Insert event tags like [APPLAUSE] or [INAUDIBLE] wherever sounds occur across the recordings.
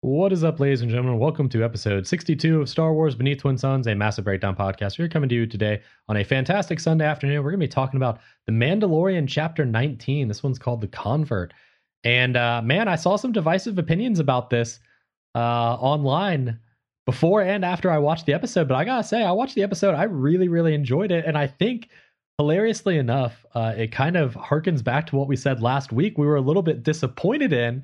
What is up, ladies and gentlemen? Welcome to episode 62 of Star Wars Beneath Twin Suns, a massive breakdown podcast. We're coming to you today on a fantastic Sunday afternoon. We're going to be talking about The Mandalorian Chapter 19. This one's called The Convert. And uh, man, I saw some divisive opinions about this uh, online before and after I watched the episode. But I got to say, I watched the episode. I really, really enjoyed it. And I think hilariously enough, uh, it kind of harkens back to what we said last week. We were a little bit disappointed in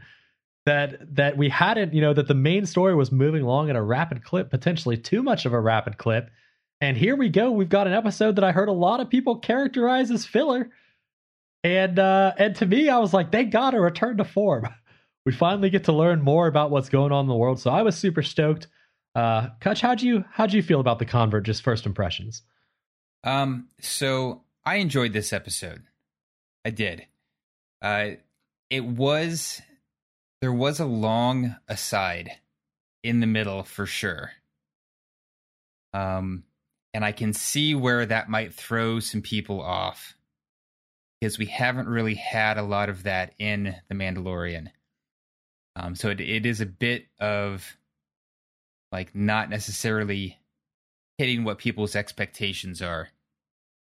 that that we hadn't, you know, that the main story was moving along at a rapid clip, potentially too much of a rapid clip. And here we go. We've got an episode that I heard a lot of people characterize as filler. And uh and to me, I was like, they got a return to form. [LAUGHS] We finally get to learn more about what's going on in the world. So I was super stoked. Uh Kutch, how'd you how'd you feel about the convert, just first impressions? Um, so I enjoyed this episode. I did. Uh it was there was a long aside in the middle for sure. Um, and I can see where that might throw some people off because we haven't really had a lot of that in The Mandalorian. Um, so it, it is a bit of like not necessarily hitting what people's expectations are.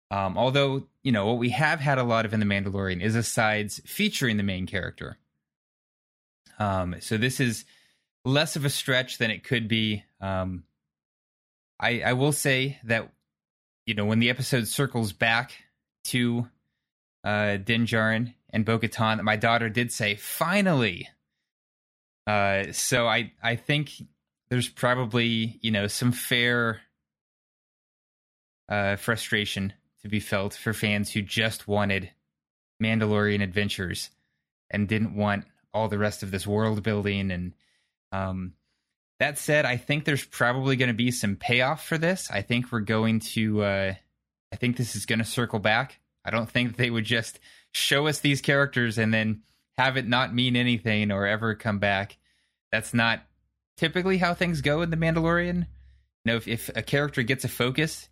Um, although, you know, what we have had a lot of in The Mandalorian is asides featuring the main character. Um, so this is less of a stretch than it could be. Um, I, I will say that you know when the episode circles back to uh, and Bo-Katan, that my daughter did say finally. Uh, so I I think there's probably you know some fair uh, frustration to be felt for fans who just wanted Mandalorian adventures and didn't want all the rest of this world building. And um, that said i think there's probably going to be some payoff for this. I think we're going to uh, i think this is going to circle back. I don't think they would just show us these characters and then have it not mean anything or ever come back. That's not typically how things go in the mandalorian. You know if, if a character gets a focus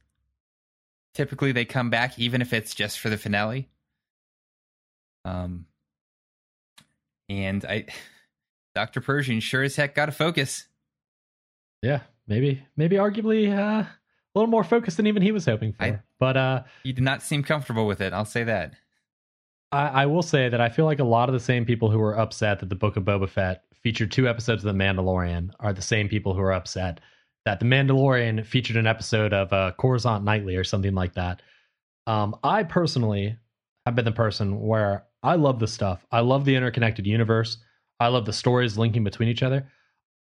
typically they come back even if it's just for the finale. Um and I, [LAUGHS] Doctor Pershing sure as heck got a focus. Yeah, maybe, maybe arguably uh, a little more focused than even he was hoping for. I, but uh, he did not seem comfortable with it. I'll say that. I, I, will say that I feel like a lot of the same people who were upset that the Book of Boba Fett featured two episodes of The Mandalorian are the same people who are upset that The Mandalorian featured an episode of uh, Coruscant Nightly or something like that. Um, I personally have been the person where I love the stuff. I love the interconnected universe. I love the stories linking between each other.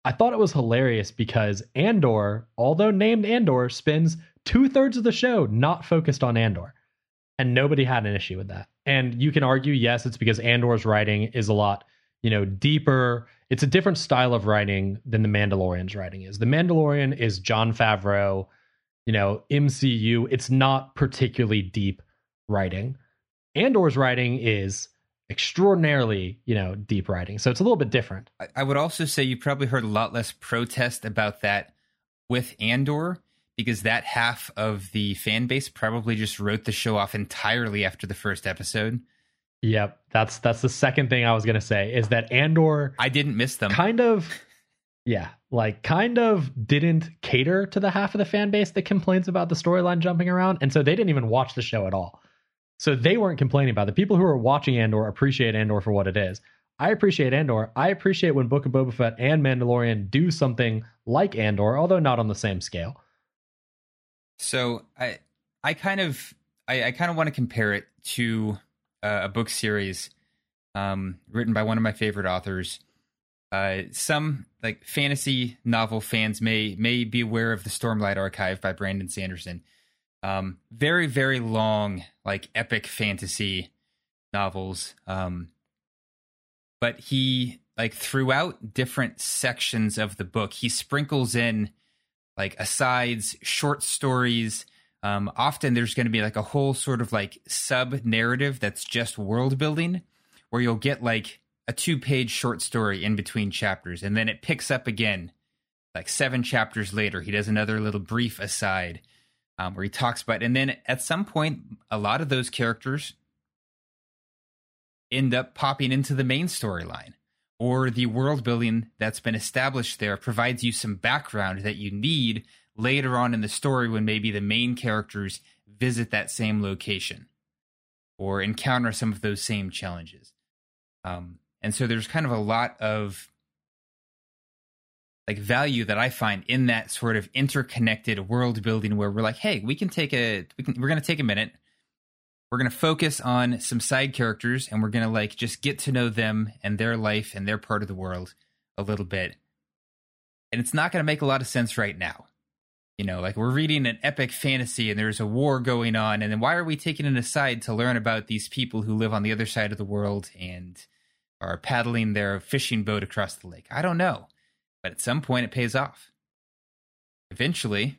I thought it was hilarious because Andor, although named Andor, spends two thirds of the show not focused on Andor. And nobody had an issue with that. And you can argue, yes, it's because Andor's writing is a lot, you know, deeper. It's a different style of writing than the Mandalorian's writing is. The Mandalorian is Jon Favreau, you know, MCU. It's not particularly deep writing. Andor's writing is extraordinarily, you know, deep writing. So it's a little bit different. I would also say you probably heard a lot less protest about that with Andor because that half of the fan base probably just wrote the show off entirely after the first episode. Yep, that's that's the second thing I was going to say is that Andor I didn't miss them. Kind of yeah, like kind of didn't cater to the half of the fan base that complains about the storyline jumping around and so they didn't even watch the show at all. So they weren't complaining about it. The people who are watching Andor appreciate Andor for what it is. I appreciate Andor. I appreciate when Book of Boba Fett and Mandalorian do something like Andor, although not on the same scale. So I I kind of I, I kind of want to compare it to uh, a book series um, written by one of my favorite authors. Uh, some like fantasy novel fans may may be aware of the Stormlight Archive by Brandon Sanderson. Um, very very long like epic fantasy novels. Um, but he like throughout different sections of the book, he sprinkles in like asides, short stories. Um, often there's going to be like a whole sort of like sub narrative that's just world building, where you'll get like a two page short story in between chapters, and then it picks up again. Like seven chapters later, he does another little brief aside um, where he talks about, and then at some point, a lot of those characters end up popping into the main storyline, or the world building that's been established there provides you some background that you need later on in the story when maybe the main characters visit that same location or encounter some of those same challenges. Um, and so there's kind of a lot of like value that I find in that sort of interconnected world building where we're like, hey, we can take a we can we're gonna take a minute. We're gonna focus on some side characters and we're gonna like just get to know them and their life and their part of the world a little bit. And it's not gonna make a lot of sense right now. You know, like we're reading an epic fantasy and there's a war going on, and then why are we taking an aside to learn about these people who live on the other side of the world and are paddling their fishing boat across the lake? I don't know. But at some point, it pays off. Eventually,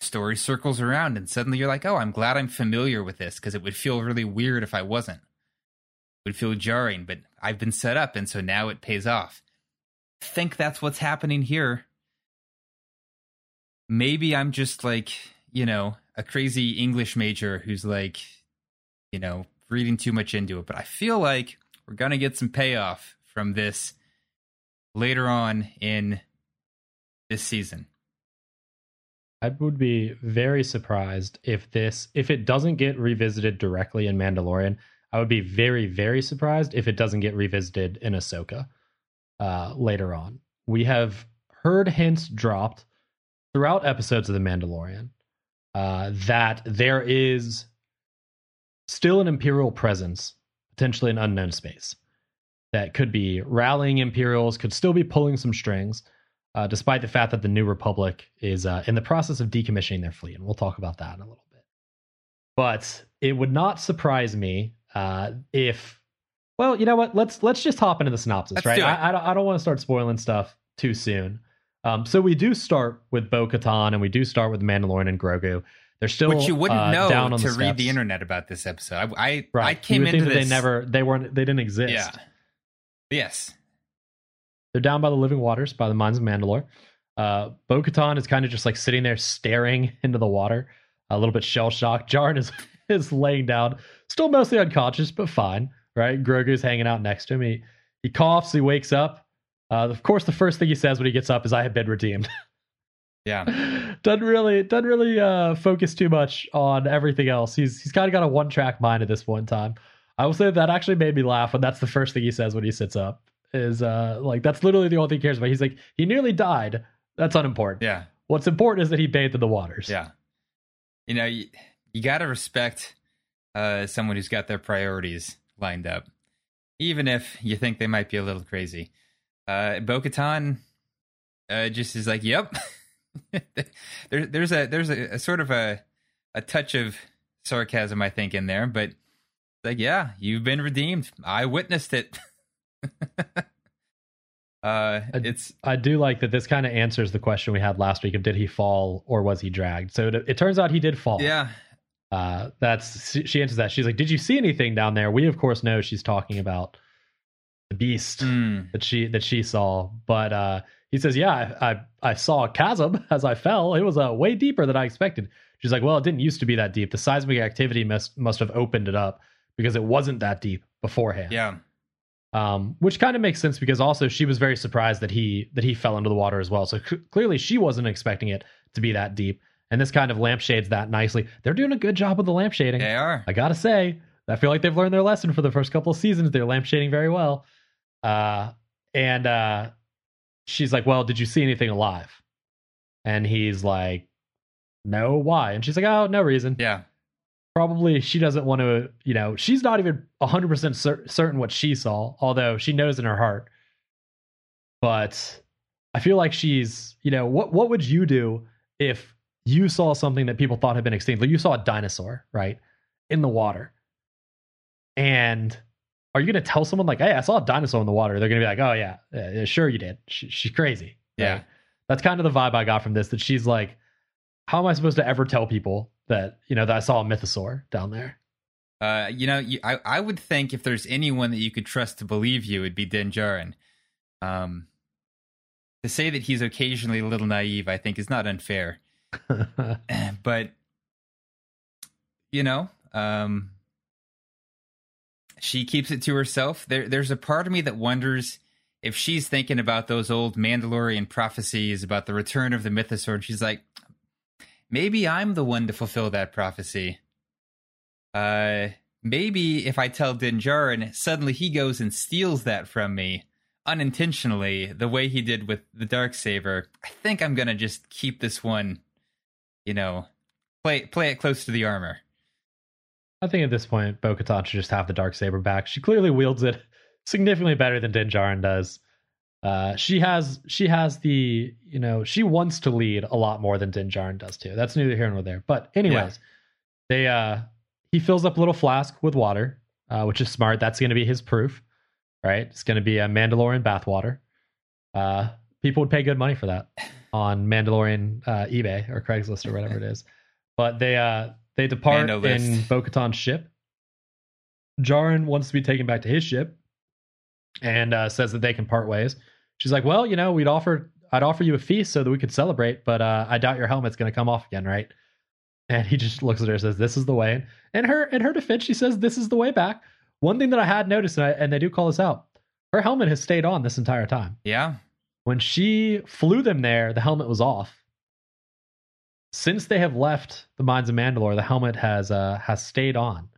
story circles around, and suddenly you're like, oh, I'm glad I'm familiar with this because it would feel really weird if I wasn't. It would feel jarring, but I've been set up, and so now it pays off. I think that's what's happening here. Maybe I'm just like, you know, a crazy English major who's like, you know, reading too much into it, but I feel like we're going to get some payoff from this later on in this season. I would be very surprised if this if it doesn't get revisited directly in Mandalorian. I would be very very surprised if it doesn't get revisited in Ahsoka uh, later on. We have heard hints dropped throughout episodes of the Mandalorian uh, that there is still an Imperial presence, potentially in unknown space that could be rallying Imperials, could still be pulling some strings, uh, despite the fact that the New Republic is uh, in the process of decommissioning their fleet. And we'll talk about that in a little bit. But it would not surprise me uh, if, well, you know what? Let's let's just hop into the synopsis, Let's right? do. I, I don't, I don't want to start spoiling stuff too soon. Um, so we do start with Bo Katan and we do start with Mandalorian and Grogu. They're still Which you wouldn't uh, know down on to the read the internet about this episode. I I, Right. I came into this. they never they weren't they didn't exist. Yeah. Yes. They're down by the living waters, by the mines of Mandalore. Uh, Bo Katan is kind of just like sitting there staring [LAUGHS] into the water, a little bit shell shocked. Djarin is, [LAUGHS] is laying down, still mostly unconscious, but fine, right? Grogu's hanging out next to him. He, he coughs, he wakes up. Uh, of course, the first thing he says when he gets up is, I have been redeemed. [LAUGHS] Yeah. doesn't really doesn't really uh, focus too much on everything else. He's he's kind of got a one track mind at this point in time. I will say that actually made me laugh when that's the first thing he says when he sits up. Is uh like that's literally the only thing he cares about. He's like he nearly died. That's unimportant. Yeah. What's important is that he bathed in the waters. Yeah. You know, you, you got to respect uh, someone who's got their priorities lined up, even if you think they might be a little crazy. Uh, Bo uh, just is like, yep. [LAUGHS] there, there's a there's a, a sort of a a touch of sarcasm, I think, in there, but like, yeah, you've been redeemed. I witnessed it. [LAUGHS] uh, I- it's I do like that this kind of answers the question we had last week of did he fall or was he dragged. So it, it turns out he did fall. yeah, Uh, that's she answers that. She's like, "Did you see anything down there?" We of course know she's talking about the beast Mm, that she that she saw. But uh, he says, "Yeah, I, I I saw a chasm [LAUGHS] as I fell. It was uh, way deeper than I expected." She's like, "Well, it didn't used to be that deep. The seismic activity must must have opened it up because it wasn't that deep beforehand." yeah, um, which kind of makes sense because also she was very surprised that he that he fell into the water as well. So c- clearly she wasn't expecting it to be that deep, and this kind of lampshades that nicely. They're doing a good job with the lampshading. they are. I gotta say, I feel like they've learned their lesson for the first couple of seasons. They're lampshading very well. Uh, and uh, she's like, "Well, did you see anything alive?" And he's like, "No, why?" And she's like, "Oh, no reason." Yeah, probably she doesn't want to you know she's not even 100% cer- certain what she saw although she knows in her heart. But i feel like she's you know what what would you do if you saw something that people thought had been extinct? Like you saw a dinosaur right in the water. And are you going to tell someone like hey i saw a dinosaur in the water they're going to be like oh yeah, yeah, yeah, sure you did. She, she's crazy. Yeah. right? that's kind of the vibe i got from this that she's like how am i supposed to ever tell people that you know that i saw a mythosaur down there Uh, you know, you, I I would think if there's anyone that you could trust to believe you, it'd be Din Djarin. Um, to say that he's occasionally a little naive, I think, is not unfair. [LAUGHS] [CLEARS THROAT] but you know, um, she keeps it to herself. There, there's a part of me that wonders if she's thinking about those old Mandalorian prophecies about the return of the Mythosaur, she's like, maybe I'm the one to fulfill that prophecy. Uh, maybe if I tell Din Djarin, suddenly he goes and steals that from me unintentionally, the way he did with the dark saber. I think I'm gonna just keep this one, you know, play play it close to the armor. I think at this point, Bo Katan should just have the dark saber back. She clearly wields it significantly better than Din Djarin does. Uh, she has she has the you know she wants to lead a lot more than Din Djarin does too. That's neither here nor there. But anyways, yeah. they uh he fills up a little flask with water, uh, which is smart. That's going to be his proof, right? It's going to be a Mandalorian bathwater. Uh, people would pay good money for that [LAUGHS] on Mandalorian uh, eBay or Craigslist or whatever it is. But they uh they depart in Bo-Katan's ship. Djarin wants to be taken back to his ship and uh, says that they can part ways. She's like, "Well, you know, we'd offer I'd offer you a feast so that we could celebrate, but uh, I doubt your helmet's going to come off again, right?" And he just looks at her and says, "This is the way." And her in her defense, she says, "This is the way back." One thing that I had noticed, and, I, and they do call this out, her helmet has stayed on this entire time. Yeah. When she flew them there, the helmet was off. Since they have left the mines of Mandalore, the helmet has uh has stayed on.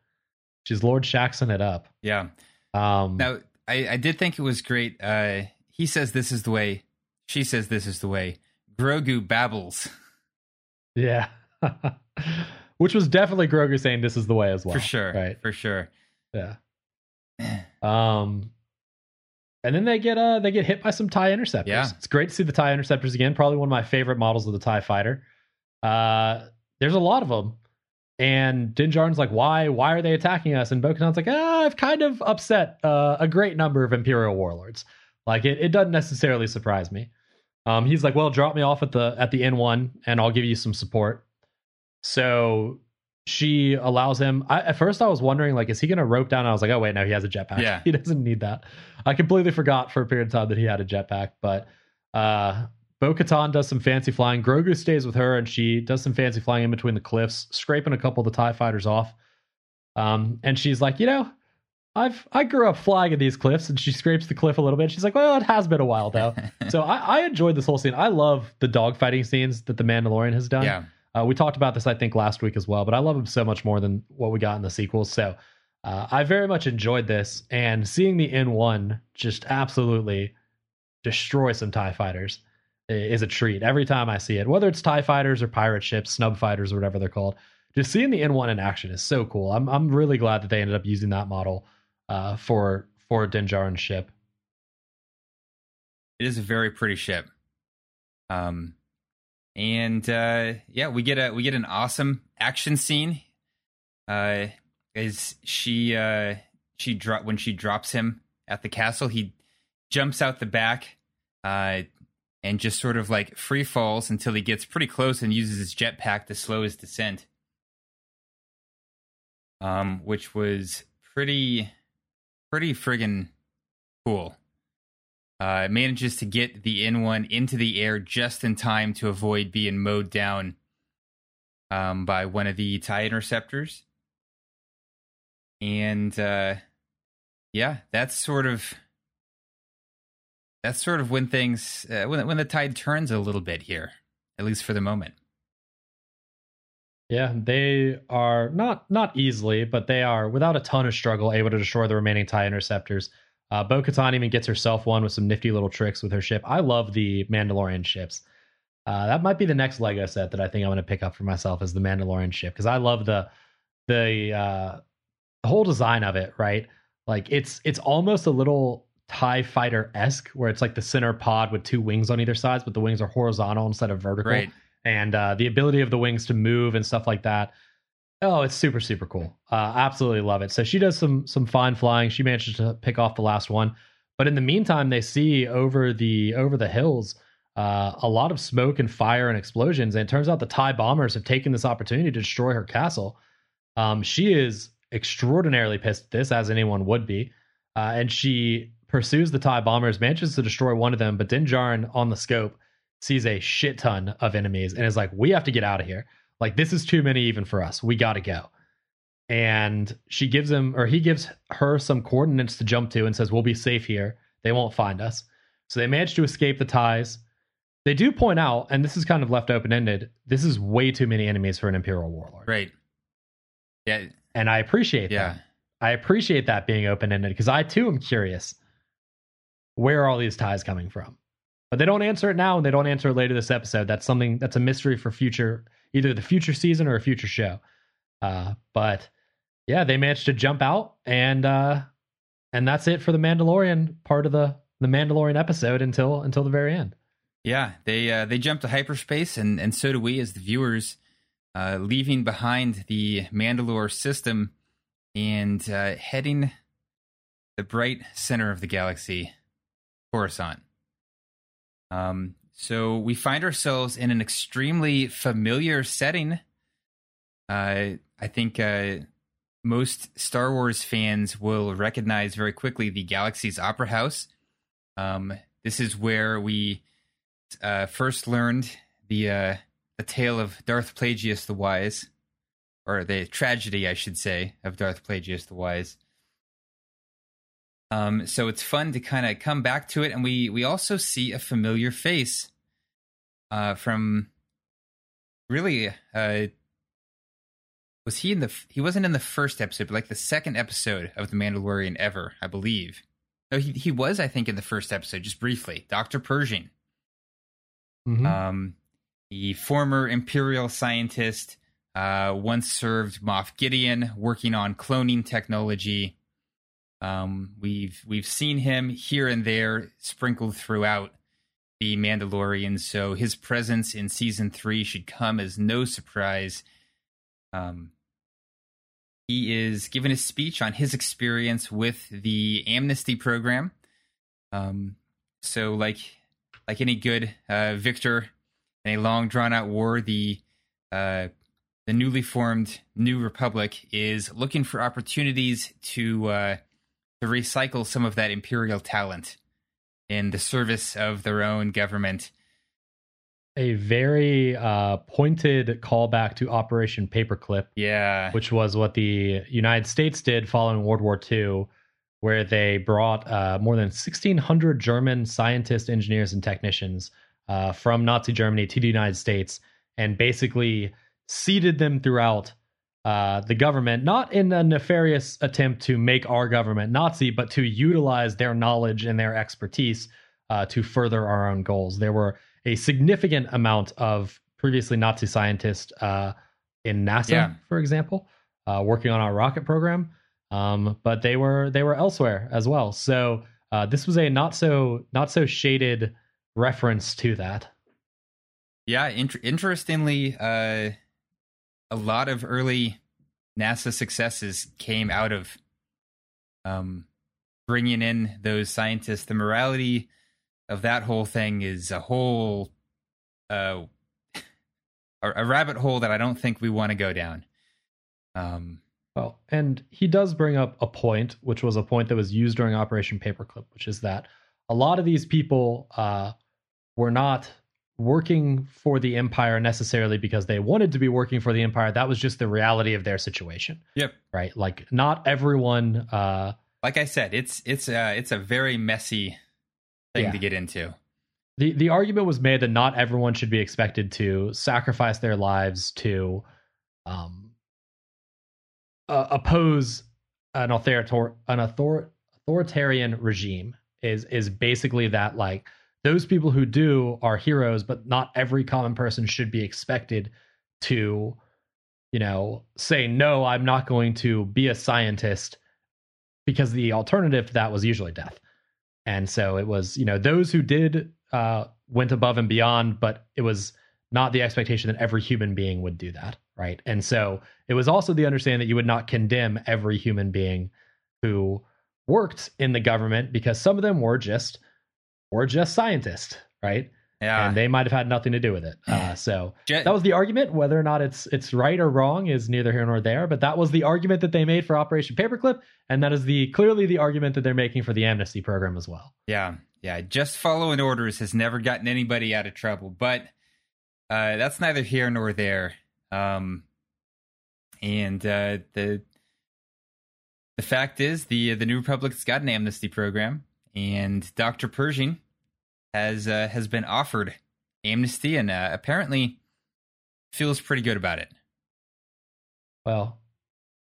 She's Lord Shaxson it up. Yeah. Um, now I, I did think it was great. Uh, he says this is the way. She says this is the way. Grogu babbles. Yeah. [LAUGHS] Which was definitely Grogu saying this is the way as well. For sure. Right. For sure. Yeah. [SIGHS] um and then they get uh they get hit by some TIE interceptors. Yeah. It's great to see the TIE interceptors again. Probably one of my favorite models of the TIE fighter. Uh there's a lot of them. And Din Djarin's like, why? Why are they attacking us? And Bo-Katan's like, ah, I've kind of upset uh, a great number of Imperial warlords. Like it, it doesn't necessarily surprise me. Um, he's like, well, drop me off at the at the N1, and I'll give you some support. So she allows him. I, at first, I was wondering, like, is he going to rope down? I was like, oh wait, no, he has a jetpack. Yeah, [LAUGHS] he doesn't need that. I completely forgot for a period of time that he had a jetpack, but uh, Bo Katan does some fancy flying. Grogu stays with her and she does some fancy flying in between the cliffs, scraping a couple of the TIE fighters off. Um, and she's like, you know, I've I grew up flying in these cliffs, and she scrapes the cliff a little bit. She's like, well, it has been a while though. [LAUGHS] so I, I enjoyed this whole scene. I love the dogfighting scenes that the Mandalorian has done. Yeah. Uh, we talked about this, I think, last week as well, but I love him so much more than what we got in the sequels. So uh, I very much enjoyed this, and seeing the N1 just absolutely destroy some TIE fighters is a treat every time I see it, whether it's TIE fighters or pirate ships, snub fighters, or whatever they're called. Just seeing the N1 in action is so cool. I'm I'm really glad that they ended up using that model uh, for for Din Djarin's ship. It is a very pretty ship. Um, and uh, yeah, we get a we get an awesome action scene. Uh, as she uh she drop when she drops him at the castle, he jumps out the back. Uh, and just sort of like free falls until he gets pretty close and uses his jetpack to slow his descent. Um, which was pretty, pretty friggin' cool. Uh, manages to get the N1 into the air just in time to avoid being mowed down um, by one of the TIE interceptors. And uh, yeah, that's sort of that's sort of when things uh, when when the tide turns a little bit here, at least for the moment. Yeah, they are not not easily, but they are without a ton of struggle able to destroy the remaining tie interceptors. Uh, Bo Katan even gets herself one with some nifty little tricks with her ship. I love the Mandalorian ships. Uh, that might be the next Lego set that I think I'm going to pick up for myself is the Mandalorian ship because I love the the uh, the whole design of it. Right, like it's it's almost a little TIE fighter esque, where it's like the center pod with two wings on either side, but the wings are horizontal instead of vertical. Right. And uh, the ability of the wings to move and stuff like that. Oh, it's super, super cool. Uh, absolutely love it. So she does some some fine flying. She manages to pick off the last one. But in the meantime, they see over the over the hills uh, a lot of smoke and fire and explosions. And it turns out the TIE bombers have taken this opportunity to destroy her castle. Um, she is extraordinarily pissed at this, as anyone would be. Uh, and she pursues the TIE bombers, manages to destroy one of them, but Din Djarin on the scope sees a shit ton of enemies and is like, we have to get out of here. Like, this is too many even for us. We got to go. And she gives him, or he gives her some coordinates to jump to and says, we'll be safe here. They won't find us. So they manage to escape the ties. They do point out, and this is kind of left open ended. This is way too many enemies for an imperial warlord, Right. Yeah. and I appreciate Yeah. that. I appreciate that being open ended because I too am curious. Where are all these ties coming from? But they don't answer it now, and they don't answer it later this episode. That's something that's a mystery for future, either the future season or a future show. Uh, but yeah, they managed to jump out, and uh, and that's it for the Mandalorian part of the the Mandalorian episode until until the very end. Yeah, they uh, they jump to hyperspace, and and so do we as the viewers, uh, leaving behind the Mandalore system and uh, heading the bright center of the galaxy, Coruscant. Um, so we find ourselves in an extremely familiar setting. Uh, I think uh, most Star Wars fans will recognize very quickly the Galaxies Opera House. Um, this is where we uh, first learned the uh, the tale of Darth Plagueis the Wise, or the tragedy, I should say, of Darth Plagueis the Wise. Um, so it's fun to kind of come back to it, and we we also see a familiar face uh, from really. Uh, was he in the? He wasn't in the first episode, but like the second episode of the Mandalorian ever, I believe. No, he he was, I think, in the first episode, just briefly. Doctor Pershing, Mhm. um, the former Imperial scientist, uh, once served Moff Gideon, working on cloning technology. Um, we've we've seen him here and there sprinkled throughout the Mandalorian, so his presence in season three should come as no surprise. Um, he is given a speech on his experience with the amnesty program. Um, so, like like any good uh, victor in a long drawn out war, the uh, the newly formed New Republic is looking for opportunities to uh, to recycle some of that imperial talent in the service of their own government. a very uh, pointed callback to Operation Paperclip, Yeah, which was what the United States did following World War II, where they brought uh, more than 1,600 German scientists, engineers, and technicians uh, from Nazi Germany to the United States and basically seeded them throughout uh, the government, not in a nefarious attempt to make our government Nazi, but to utilize their knowledge and their expertise uh, to further our own goals. There were a significant amount of previously Nazi scientists uh, in NASA, Yeah. for example, uh, working on our rocket program. Um, but they were they were elsewhere as well. So uh, this was a not so not so shaded reference to that. yeah. Int- interestingly, uh, a lot of early NASA successes came out of um, bringing in those scientists. The morality of that whole thing is a whole uh, [LAUGHS] a, rabbit hole that I don't think we want to go down. Um, Well, and he does bring up a point, which was a point that was used during Operation Paperclip, which is that a lot of these people uh, were not working for the Empire necessarily because they wanted to be working for the Empire. That was just the reality of their situation, yep. right? Like, not everyone. Uh, Like I said, it's it's uh, it's a very messy thing Yeah. to get into. the the argument was made that not everyone should be expected to sacrifice their lives to um, uh, oppose an authoritar- an author- authoritarian regime is is basically that like those people who do are heroes but not every common person should be expected to you know say no i'm not going to be a scientist because the alternative to that was usually death. And so it was you know those who did uh went above and beyond but it was not the expectation that every human being would do that right? And so it was also the understanding that you would not condemn every human being who worked in the government because some of them were just were just scientists right? Yeah, and they might have had nothing to do with it. Uh, so Je- that was the argument whether or not it's it's right or wrong is neither here nor there but that was the argument that they made for operation paperclip and that is the clearly the argument that they're making for the amnesty program as well. Yeah, yeah. Just following orders has never gotten anybody out of trouble, but uh, that's neither here nor there. Um, and uh, the the fact is, the the New Republic's got an amnesty program, and Doctor Pershing has uh, has been offered amnesty and uh, apparently feels pretty good about it. Well,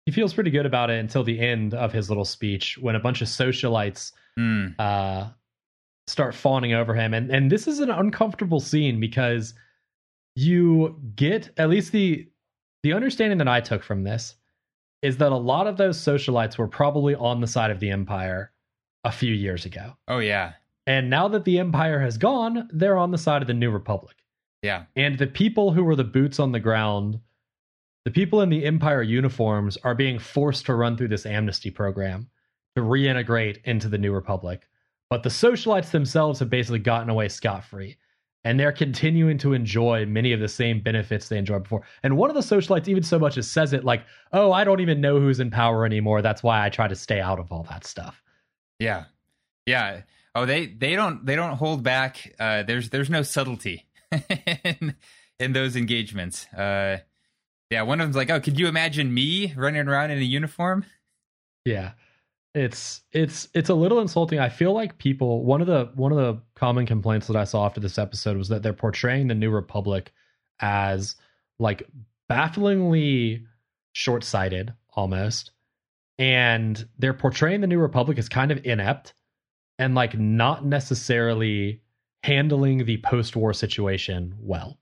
he feels pretty good about it until the end of his little speech when a bunch of socialites Mm. uh, start fawning over him. And and this is an uncomfortable scene because you get at least the the understanding that I took from this is that a lot of those socialites were probably on the side of the empire a few years ago. Oh yeah, And now that the empire has gone, they're on the side of the new republic. yeah, And the people who were the boots on the ground, the people in the Empire uniforms are being forced to run through this amnesty program to reintegrate into the New Republic. But the socialites themselves have basically gotten away scot free. And they're continuing to enjoy many of the same benefits they enjoyed before. And one of the socialites even so much as says it like, oh, I don't even know who's in power anymore. That's why I try to stay out of all that stuff. Yeah, yeah. Oh, they they don't they don't hold back. Uh, there's there's no subtlety [LAUGHS] in, in those engagements. Uh, yeah, one of them's like, "Oh, could you imagine me running around in a uniform?" Yeah. It's it's it's a little insulting. I feel like people one of the one of the common complaints that I saw after this episode was that they're portraying the New Republic as like bafflingly short-sighted almost. And they're portraying the New Republic as kind of inept and like not necessarily handling the post-war situation well.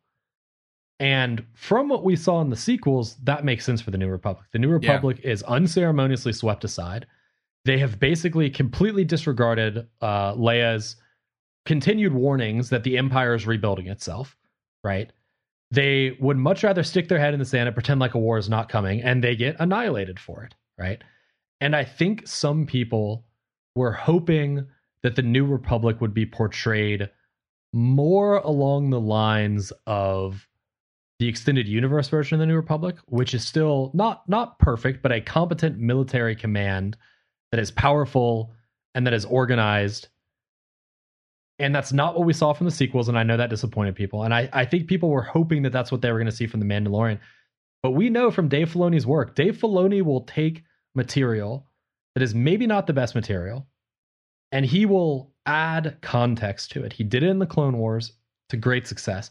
And from what we saw in the sequels, that makes sense for the New Republic. The New Republic is unceremoniously swept aside. They have basically completely disregarded uh, Leia's continued warnings that the Empire is rebuilding itself, right? They would much rather stick their head in the sand and pretend like a war is not coming, and they get annihilated for it, right? And I think some people were hoping that the New Republic would be portrayed more along the lines of the extended universe version of the New Republic, which is still not not perfect, but a competent military command that is powerful and that is organized. And that's not what we saw from the sequels, and I know that disappointed people. And I, I think people were hoping that that's what they were going to see from the Mandalorian. But we know from Dave Filoni's work, Dave Filoni will take material that is maybe not the best material, and he will add context to it. He did it in the Clone Wars to great success.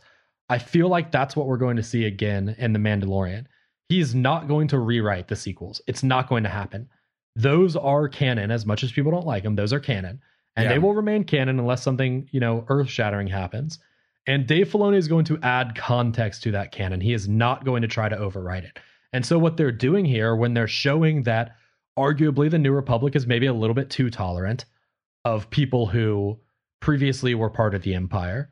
I feel like that's what we're going to see again in The Mandalorian. He's not going to rewrite the sequels. It's not going to happen. Those are canon as much as people don't like them. Those are canon. And Yeah. they will remain canon unless something, you know, earth-shattering happens. And Dave Filoni is going to add context to that canon. He is not going to try to overwrite it. And so what they're doing here when they're showing that arguably the New Republic is maybe a little bit too tolerant of people who previously were part of the Empire.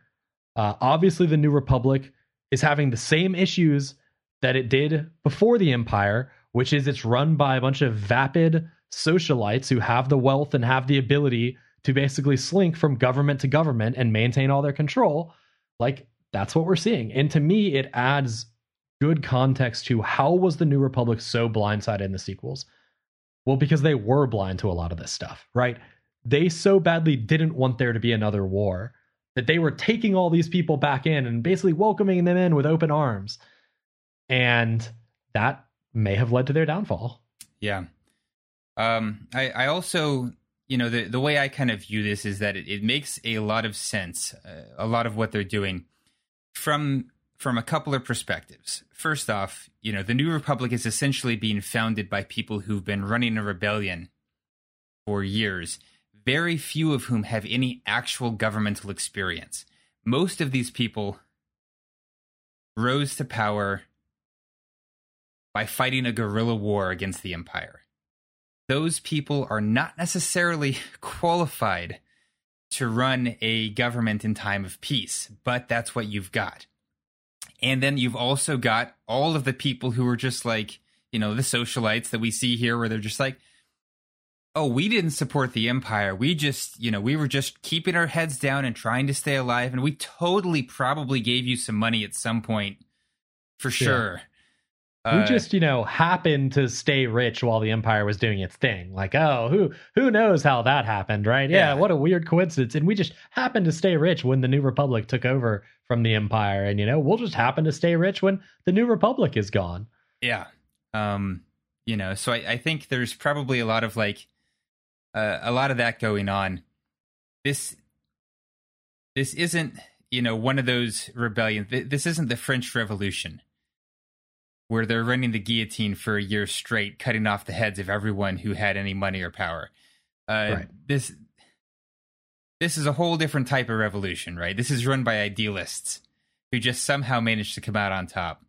Uh, obviously, the New Republic is having the same issues that it did before the Empire, which is it's run by a bunch of vapid socialites who have the wealth and have the ability to basically slink from government to government and maintain all their control. Like that's what we're seeing. And to me, it adds good context to how was the New Republic so blindsided in the sequels? Well, because they were blind to a lot of this stuff, right? They so badly didn't want there to be another war that they were taking all these people back in and basically welcoming them in with open arms. And that may have led to their downfall. Yeah. Um, I, I also, you know, the, the way I kind of view this is that it, it makes a lot of sense, uh, a lot of what they're doing from from a couple of perspectives. First off, you know, the New Republic is essentially being founded by people who've been running a rebellion for years, very few of whom have any actual governmental experience. Most of these people rose to power by fighting a guerrilla war against the Empire. Those people are not necessarily [LAUGHS] qualified to run a government in time of peace, but that's what you've got. And then you've also got all of the people who are just like, you know, the socialites that we see here, where they're just like, oh, we didn't support the Empire. We just, you know, we were just keeping our heads down and trying to stay alive. And we totally probably gave you some money at some point for sure. We Uh, just, you know, happened to stay rich while the empire was doing its thing. Like, oh, who who knows how that happened, right? Yeah, Yeah. what a weird coincidence. And we just happened to stay rich when the New Republic took over from the empire. And you know, we'll just happen to stay rich when the New Republic is gone. Yeah. Um, you know, so I, I think there's probably a lot of like uh, a lot of that going on. This this isn't you know one of those rebellions. This isn't the French Revolution where they're running the guillotine for a year straight, cutting off the heads of everyone who had any money or power. Uh, right. This this is a whole different type of revolution, right? This is run by idealists who just somehow managed to come out on top.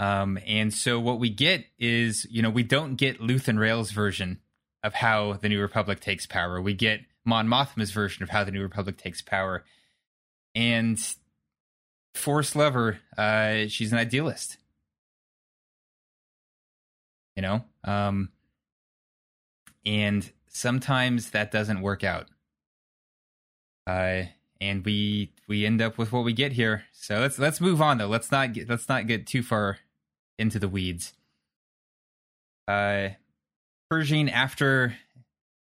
Um, and so what we get is, you know, we don't get Luthen Rael's version of how the New Republic takes power. We get Mon Mothma's version of how the New Republic takes power. And Force Lover, uh, she's an idealist. You know? Um, and sometimes that doesn't work out. Uh, and we we end up with what we get here. So let's let's move on though. Let's not get let's not get too far into the weeds. Uh, Pershing, after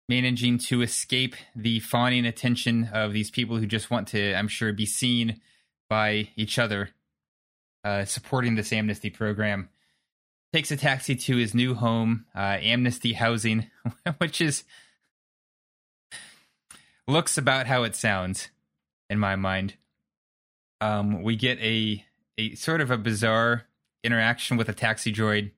managing to escape the fawning attention of these people who just want to, I'm sure, be seen by each other, uh, supporting this amnesty program, takes a taxi to his new home, uh, Amnesty Housing, [LAUGHS] which is looks about how it sounds in my mind. Um, we get a a sort of a bizarre interaction with a taxi droid.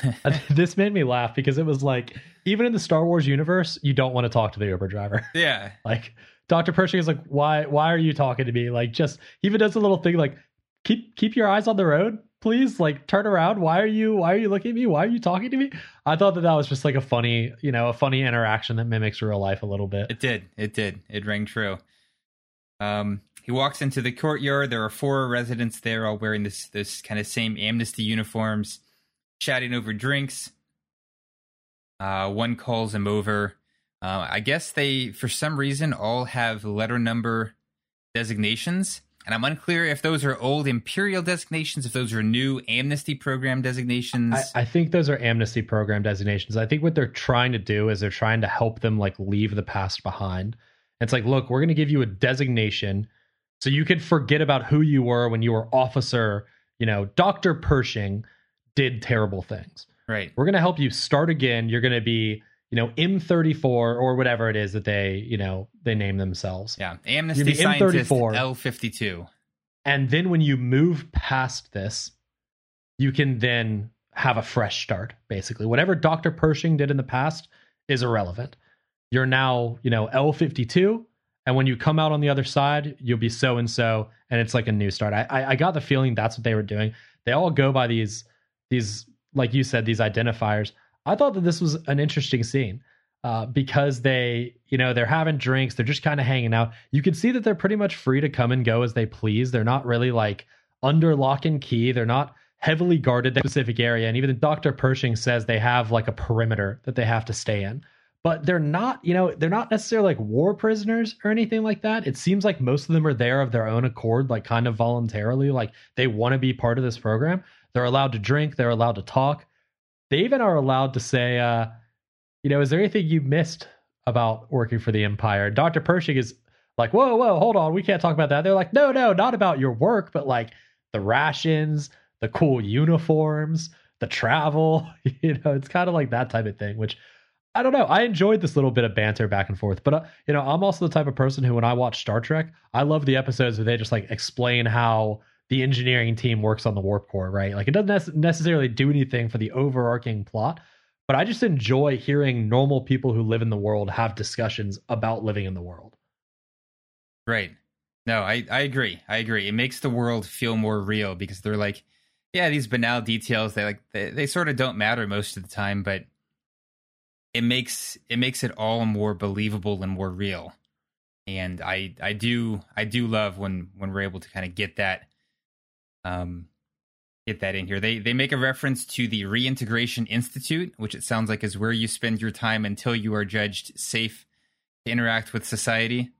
[LAUGHS] this made me laugh because it was like even in the Star Wars universe, you don't want to talk to the Uber driver. Yeah. [LAUGHS] like Dr. Pershing is like, why why are you talking to me? Like just he even does a little thing like keep keep your eyes on the road, please. Like turn around. Why are you why are you looking at me? Why are you talking to me? I thought that that was just like a funny, you know, a funny interaction that mimics real life a little bit. It did. It did. It rang true. Um he walks into the courtyard. There are four residents there, all wearing this this kind of same amnesty uniforms, chatting over drinks. Uh, one calls him over. Uh, I guess they, for some reason, all have letter number designations. And I'm unclear if those are old imperial designations, if those are new amnesty program designations. I, I, think those are amnesty program designations. I think what they're trying to do is they're trying to help them like leave the past behind. It's like, look, we're going to give you a designation so you can forget about who you were when you were officer, you know, Dr. Pershing did terrible things. Right. We're going to help you start again. You're going to be, you know, M34 or whatever it is that they, you know, they name themselves. Yeah. Amnesty Scientist M34. L52. And then when you move past this, you can then have a fresh start, basically. Whatever Dr. Pershing did in the past is irrelevant. You're now, you know, L52. And when you come out on the other side, you'll be so and so, and it's like a new start. I, I, I got the feeling that's what they were doing. They all go by these these like you said these identifiers. I thought that this was an interesting scene uh, because they you know they're having drinks, they're just kind of hanging out. You can see that they're pretty much free to come and go as they please. They're not really like under lock and key. They're not heavily guarded that specific area. And even Dr. Pershing says they have like a perimeter that they have to stay in. But they're not, you know, they're not necessarily like war prisoners or anything like that. It seems like most of them are there of their own accord, like kind of voluntarily, like they want to be part of this program. They're allowed to drink. They're allowed to talk. They even are allowed to say, uh, you know, is there anything you missed about working for the Empire? Dr. Pershing is like, whoa, whoa, hold on. We can't talk about that. They're like, no, no, not about your work, but like the rations, the cool uniforms, the travel. [LAUGHS] You know, it's kind of like that type of thing, which I don't know. I enjoyed this little bit of banter back and forth, but uh, you know, I'm also the type of person who, when I watch Star Trek, I love the episodes where they just like explain how the engineering team works on the warp core, right? Like it doesn't necessarily do anything for the overarching plot, but I just enjoy hearing normal people who live in the world have discussions about living in the world. Right. No, I, I agree. I agree. It makes the world feel more real because they're like, yeah, these banal details, they like they, they sort of don't matter most of the time, but it makes it makes it all more believable and more real. And I I do I do love when when we're able to kind of get that um, get that in here. They they make a reference to the Reintegration Institute, which it sounds like is where you spend your time until you are judged safe to interact with society.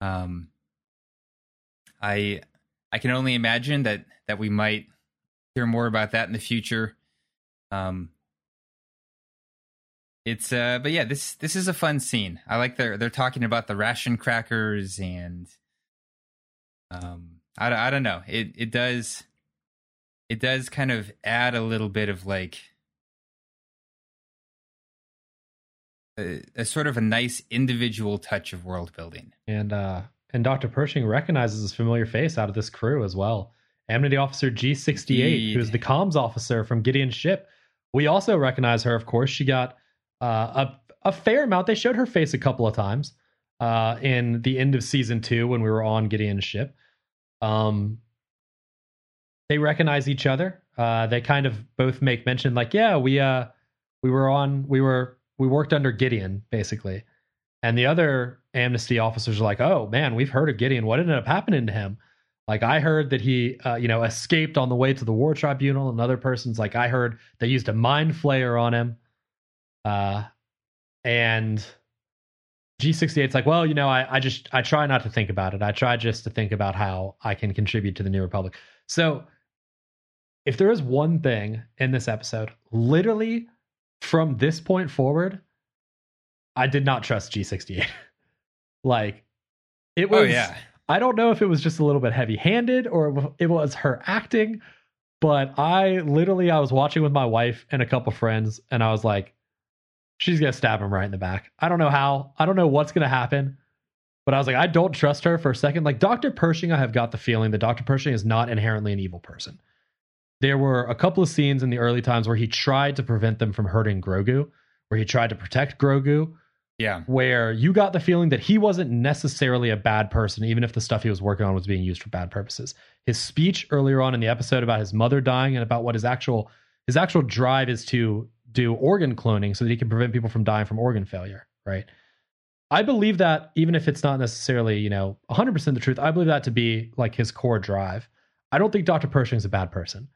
Um, I I can only imagine that that we might hear more about that in the future. Um, it's uh, but yeah, this this is a fun scene. I like they're they're talking about the ration crackers and um I, I don't know. It it does it does kind of add a little bit of like a, a sort of a nice individual touch of world building. And uh, and Dr. Pershing recognizes his familiar face out of this crew as well. Amity Officer G68, Indeed. who's the comms officer from Gideon's ship. We also recognize her, of course. She got uh, a a fair amount. They showed her face a couple of times uh, in the end of season two when we were on Gideon's ship. Um, they recognize each other. Uh, they kind of both make mention, like, yeah, we uh, we were on, we were, we worked under Gideon, basically. And the other amnesty officers are like, oh man, we've heard of Gideon. What ended up happening to him? Like I heard that he, uh, you know, escaped on the way to the war tribunal. Another person's like, I heard they used a mind flayer on him. Uh, and G68's like, well, you know, I, I just I try not to think about it. I try just to think about how I can contribute to the New Republic. So if there is one thing in this episode, literally from this point forward, I did not trust G68. [LAUGHS] like it oh, was Oh yeah, I don't know if it was just a little bit heavy handed or it was her acting, but I literally I was watching with my wife and a couple friends and I was like, she's gonna stab him right in the back. I don't know how. I don't know what's gonna happen. But I was like, I don't trust her for a second. Like Dr. Pershing, I have got the feeling that Dr. Pershing is not inherently an evil person. There were a couple of scenes in the early times where he tried to prevent them from hurting Grogu, where he tried to protect Grogu, yeah. where you got the feeling that he wasn't necessarily a bad person, even if the stuff he was working on was being used for bad purposes. His speech earlier on in the episode about his mother dying and about what his actual his actual drive is to do organ cloning so that he can prevent people from dying from organ failure, right? I believe that even if it's not necessarily, you know, 100% the truth, I believe that to be like his core drive. I don't think Dr. Pershing's a bad person.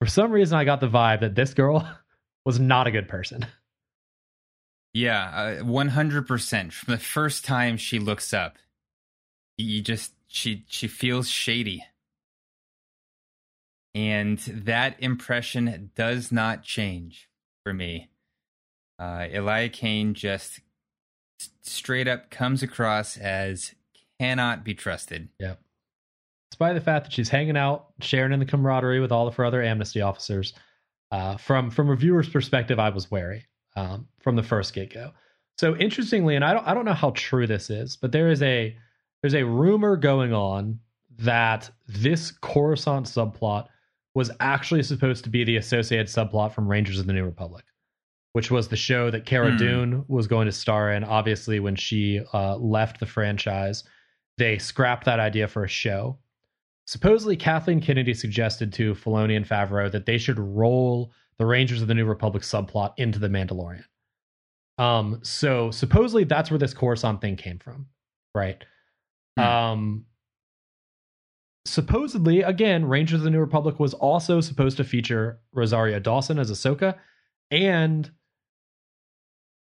For some reason, I got the vibe that this girl [LAUGHS] was not a good person. Yeah, uh, one hundred percent. From the first time she looks up, you just she she feels shady, and that impression does not change for me. Uh, Elia Kane just straight up comes across as cannot be trusted. Yep. Despite the fact that she's hanging out, sharing in the camaraderie with all of her other amnesty officers, uh, from from a viewer's perspective, I was wary um, from the first get go. So interestingly, and I don't I don't know how true this is, but there is a there's a rumor going on that this Coruscant subplot was actually supposed to be the associated subplot from Rangers of the New Republic, which was the show that Cara Hmm. Dune was going to star in. Obviously, when she uh, left the franchise, they scrapped that idea for a show. Supposedly, Kathleen Kennedy suggested to Filoni and Favreau that they should roll the Rangers of the New Republic subplot into the Mandalorian. Um, so supposedly that's where this Coruscant thing came from, right? Hmm. Um, supposedly, again, Rangers of the New Republic was also supposed to feature Rosario Dawson as Ahsoka, and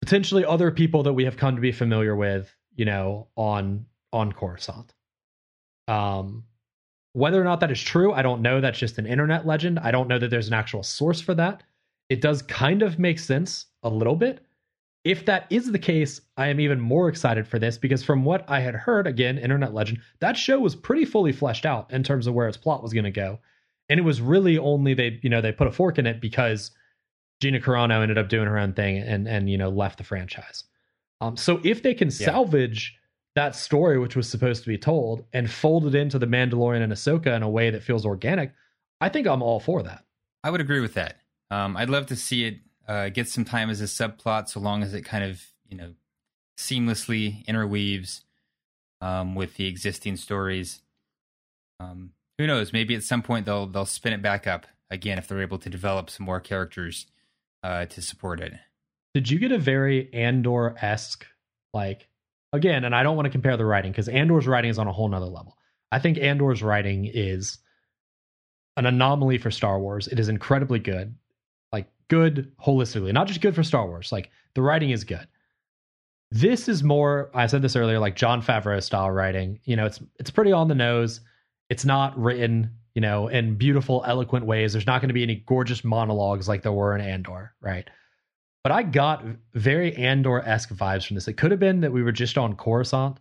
potentially other people that we have come to be familiar with, you know, on on Coruscant. Um, whether or not that is true, I don't know. That's just an internet legend. I don't know that there's an actual source for that. It does kind of make sense a little bit. If that is the case, I am even more excited for this because from what I had heard, again, internet legend, that show was pretty fully fleshed out in terms of where its plot was going to go. And it was really only they, you know, they put a fork in it because Gina Carano ended up doing her own thing and and you know left the franchise. Um, so if they can Yeah. salvage that story, which was supposed to be told, and fold it into the Mandalorian and Ahsoka in a way that feels organic, I think I'm all for that. I would agree with that. Um, I'd love to see it uh, get some time as a subplot, so long as it kind of you know seamlessly interweaves um, with the existing stories. Um, who knows? Maybe at some point they'll they'll spin it back up again if they're able to develop some more characters uh, to support it. Did you get a very Andor esque like again? And I don't want to compare the writing because Andor's writing is on a whole nother level. I think Andor's writing is an anomaly for Star Wars. It is incredibly good, good holistically, not just good for Star Wars. Like the writing is good. This is more. I said this earlier, like Jon Favreau style writing. You know, it's it's pretty on the nose. It's not written, you know, in beautiful, eloquent ways. There's not going to be any gorgeous monologues like there were in Andor, right? But I got very Andor esque vibes from this. It could have been that we were just on Coruscant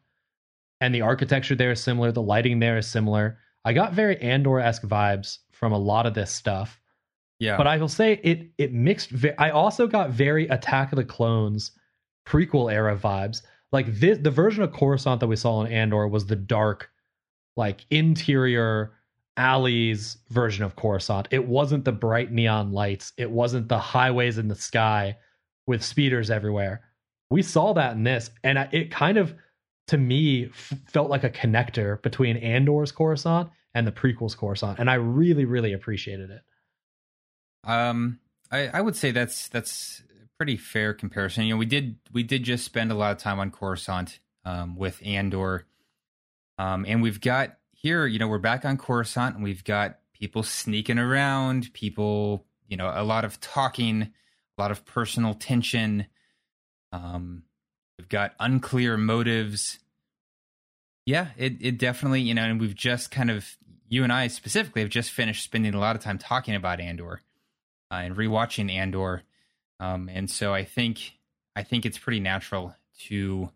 and the architecture there is similar, the lighting there is similar. I got very Andor esque vibes from a lot of this stuff. Yeah, But I will say it it mixed. ve- I also got very Attack of the Clones prequel era vibes. Like this, the version of Coruscant that we saw in Andor was the dark, like interior alleys version of Coruscant. It wasn't the bright neon lights. It wasn't the highways in the sky with speeders everywhere. We saw that in this, and it kind of, to me, f- felt like a connector between Andor's Coruscant and the prequel's Coruscant, and I really, really appreciated it. Um, I, I would say that's that's a pretty fair comparison. You know, we did we did just spend a lot of time on Coruscant um, with Andor, um, and we've got here. You know, we're back on Coruscant, and we've got people sneaking around, people. You know, a lot of talking, a lot of personal tension. Um, we've got unclear motives. Yeah, it it definitely you know, and we've just kind of you and I specifically have just finished spending a lot of time talking about Andor uh, and rewatching Andor, um, and so I think I think it's pretty natural to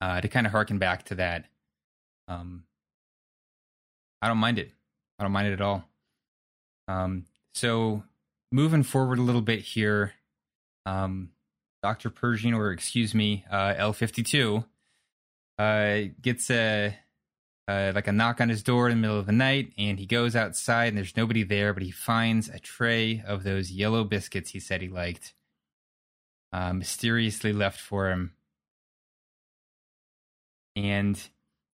uh, to kind of harken back to that. Um, I don't mind it. I don't mind it at all. Um, so moving forward a little bit here, um, Doctor Pershing, or excuse me, uh, L fifty two, uh, gets a uh, like a knock on his door in the middle of the night, and he goes outside and there's nobody there, but he finds a tray of those yellow biscuits he said he liked, uh, mysteriously left for him. And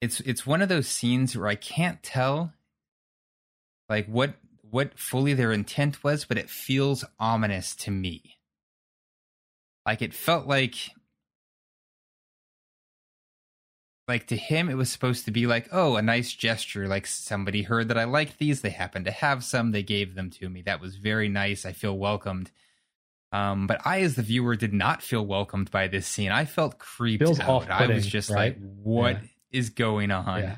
it's it's one of those scenes where I can't tell like what what fully their intent was, but it feels ominous to me. Like it felt like like to him it was supposed to be like oh a nice gesture like somebody heard that i liked these they happened to have some they gave them to me that was very nice i feel welcomed um, but i as the viewer did not feel welcomed by this scene i felt creeped Feels out i was just right? like what Yeah. is going on Yeah.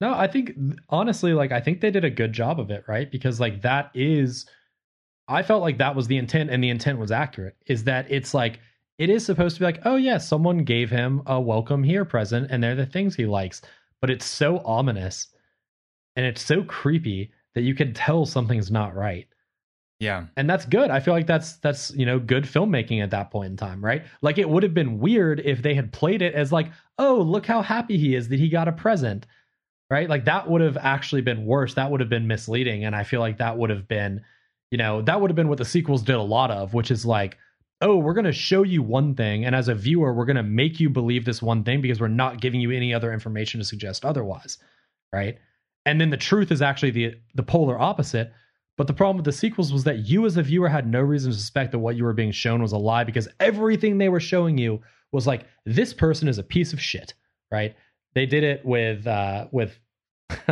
No, I think honestly, like I think they did a good job of it, right? Because like that is I felt like that was the intent and the intent was accurate. Is that it's like it is supposed to be like, oh yeah, someone gave him a welcome here present and they're the things he likes. But it's so ominous and it's so creepy that you can tell something's not right. yeah And that's good. I feel like that's that's, you know, good filmmaking at that point in time, right? Like it would have been weird if they had played it as like, "Oh, look how happy he is that he got a present." Right? Like that would have actually been worse. That would have been misleading and I feel like that would have been, you know, that would have been what the sequels did a lot of, which is like, "Oh, we're going to show you one thing and as a viewer, we're going to make you believe this one thing because we're not giving you any other information to suggest otherwise." Right? And then the truth is actually the the polar opposite. But the problem with the sequels was that you, as a viewer, had no reason to suspect that what you were being shown was a lie because everything they were showing you was like, this person is a piece of shit, right? They did it with uh, with [LAUGHS]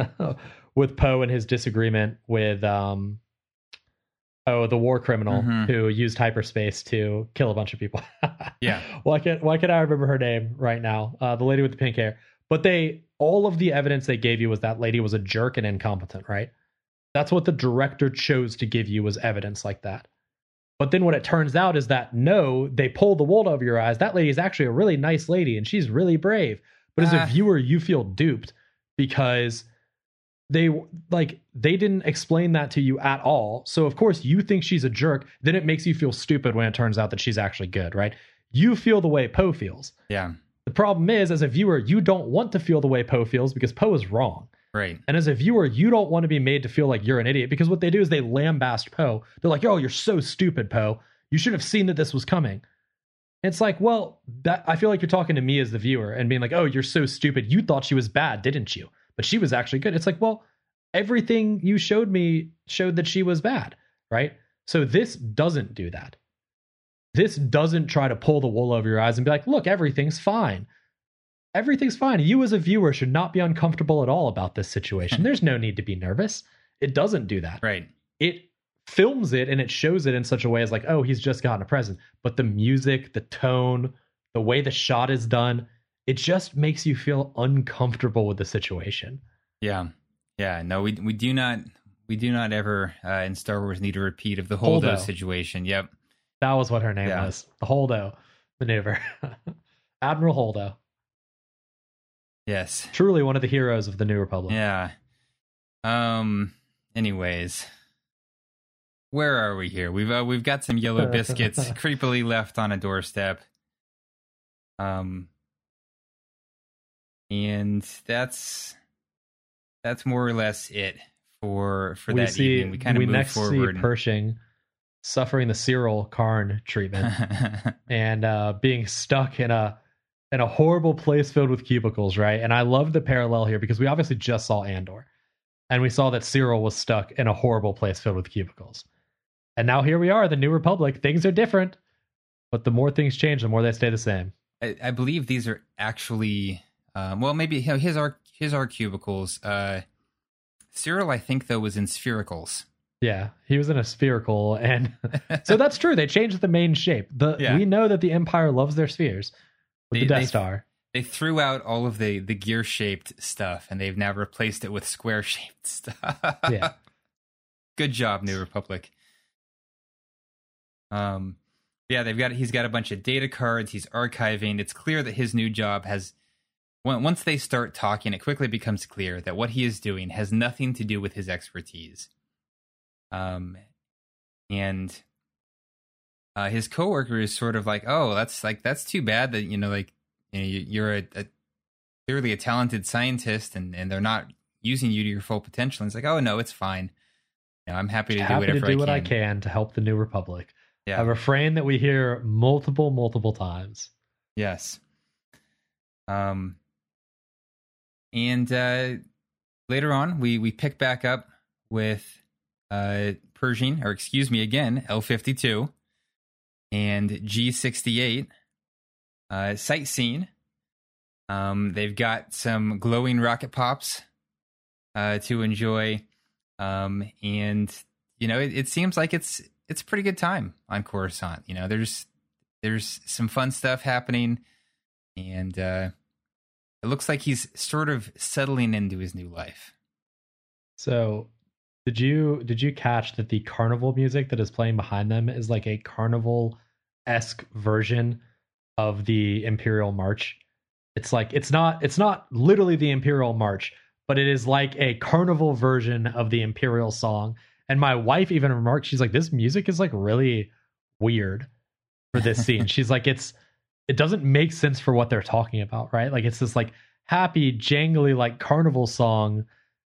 with Poe and his disagreement with um, oh the war criminal Mhm. who used hyperspace to kill a bunch of people. [LAUGHS] Yeah. Why can't why can't I remember her name right now? Uh, the lady with the pink hair. But they all of the evidence they gave you was that lady was a jerk and incompetent, right? That's what the director chose to give you was evidence like that. But then what it turns out is that no, they pulled the wool over your eyes. That lady is actually a really nice lady and she's really brave. But as Ah. a viewer, you feel duped because they like they didn't explain that to you at all. So of course you think she's a jerk, then it makes you feel stupid when it turns out that she's actually good, right? You feel the way Poe feels. yeah The problem is as a viewer, you don't want to feel the way Poe feels because Poe is wrong. right And as a viewer, you don't want to be made to feel like you're an idiot because what they do is they lambast Poe. They're like, "Oh, you're so stupid, Poe. You should have seen that this was coming." It's like, well, that I feel like you're talking to me as the viewer and being like, "Oh, you're so stupid. You thought she was bad, didn't you? But she was actually good." It's like, well, everything you showed me showed that she was bad, right? So this doesn't do that. This doesn't try to pull the wool over your eyes and be like, "Look, everything's fine." everything's fine. You as a viewer should not be uncomfortable at all about this situation. [LAUGHS] There's no need to be nervous. It doesn't do that. right It films it and it shows it in such a way as like, oh, he's just gotten a present. But the music, the tone, the way the shot is done, it just makes you feel uncomfortable with the situation. yeah yeah no we we do not we do not ever uh, in star wars need a repeat of the holdo Holdo. situation yep That was what her name Yeah. was. The Holdo maneuver. [LAUGHS] Admiral Holdo. yes Truly one of the heroes of the New Republic. Yeah. Um. Anyways, where are we here? We've uh, we've got some yellow [LAUGHS] biscuits creepily left on a doorstep. Um, and that's that's more or less it for for we that see, evening. We kind of we move next forward. see Pershing suffering the Syril Karn treatment [LAUGHS] and uh, being stuck in a in a horrible place filled with cubicles, right? And I love the parallel here because we obviously just saw Andor, and we saw that Cyril was stuck in a horrible place filled with cubicles. And now here we are, the New Republic. Things are different, but the more things change, the more they stay the same. I, I believe these are actually um, well, maybe you know, his are his are cubicles. Uh, Syril, I think though, was in sphericals. Yeah, he was in a spherical, and [LAUGHS] so that's true. They changed the main shape. The Yeah. we know that the Empire loves their spheres with They- the Death they- Star. They threw out all of the the gear shaped stuff, and they've now replaced it with square shaped [LAUGHS] stuff. Yeah. Good job, New Republic. Um, yeah, they've got he's got a bunch of data cards. He's archiving. It's clear that his new job has. On- Once they start talking, it quickly becomes clear that what he is doing has nothing to do with his expertise. Um, and uh, his coworker is sort of like, "Oh, that's like that's too bad that you know, like you know, you- you're a, a clearly a talented scientist, and and they're not using you to your full potential." And it's like, "Oh no, it's fine. You know, I'm happy to do whatever to do I what can." I can to help the New Republic. Yeah. A refrain that we hear multiple, multiple times. Yes. Um, and uh, later on, we we pick back up with uh, Pershing, or excuse me, again L fifty two, and G sixty eight. Uh, sightseeing. Um, they've got some glowing rocket pops uh, to enjoy, um, and you know it, it seems like it's it's a pretty good time on Coruscant. You know, there's there's some fun stuff happening, and uh, it looks like he's sort of settling into his new life. So, did you did you catch that the carnival music that is playing behind them is like a carnival esque version of the Imperial March? It's like it's not it's not literally the Imperial March, but it is like a carnival version of the Imperial song. And my wife even remarked, she's like, "This music is like really weird for this scene." [LAUGHS] she's like, "It's it doesn't make sense for what they're talking about, right? Like it's this like happy, jangly like carnival song."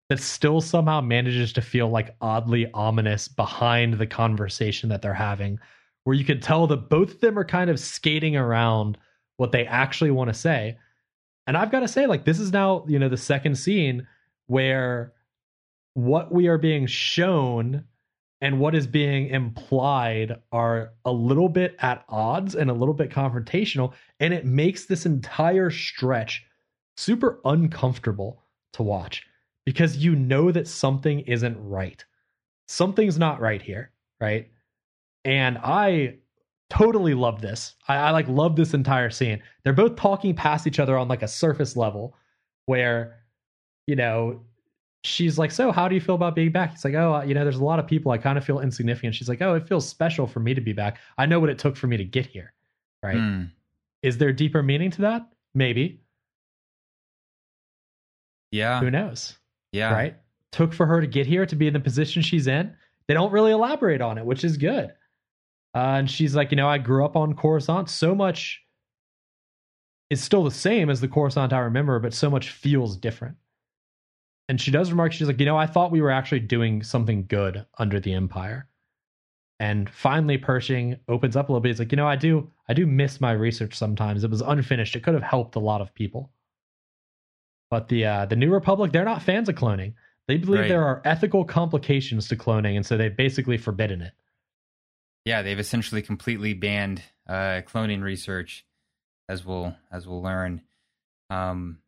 that still somehow manages to feel like oddly ominous behind the conversation that they're having, where you can tell that both of them are kind of skating around what they actually want to say. And I've got to say, like, this is now, you know, the second scene where what we are being shown and what is being implied are a little bit at odds and a little bit confrontational. And it makes this entire stretch super uncomfortable to watch because you know that something isn't right. Something's not right here, right? And I totally love this. I, I like love this entire scene. They're both talking past each other on like a surface level where, you know, she's like, So, how do you feel about being back? He's like, Oh, you know, there's a lot of people. I kind of feel insignificant. She's like, Oh, it feels special for me to be back. I know what it took for me to get here, right? Hmm. Is there deeper meaning to that? Maybe. Yeah. Who knows? Yeah. right? Took for her to get here to be in the position she's in. They don't really elaborate on it, which is good. Uh, and she's like, you know, I grew up on Coruscant. So much is still the same as the Coruscant I remember, but so much feels different. And she does remark, she's like, you know, I thought we were actually doing something good under the Empire. And finally, Pershing opens up a little bit. He's like, you know, I do, I do miss my research sometimes. It was unfinished. It could have helped a lot of people. But the uh, the New Republic, they're not fans of cloning. They believe Right. there are ethical complications to cloning, and so they've basically forbidden it. Yeah, they've essentially completely banned uh, cloning research, as we'll as we'll learn. Um,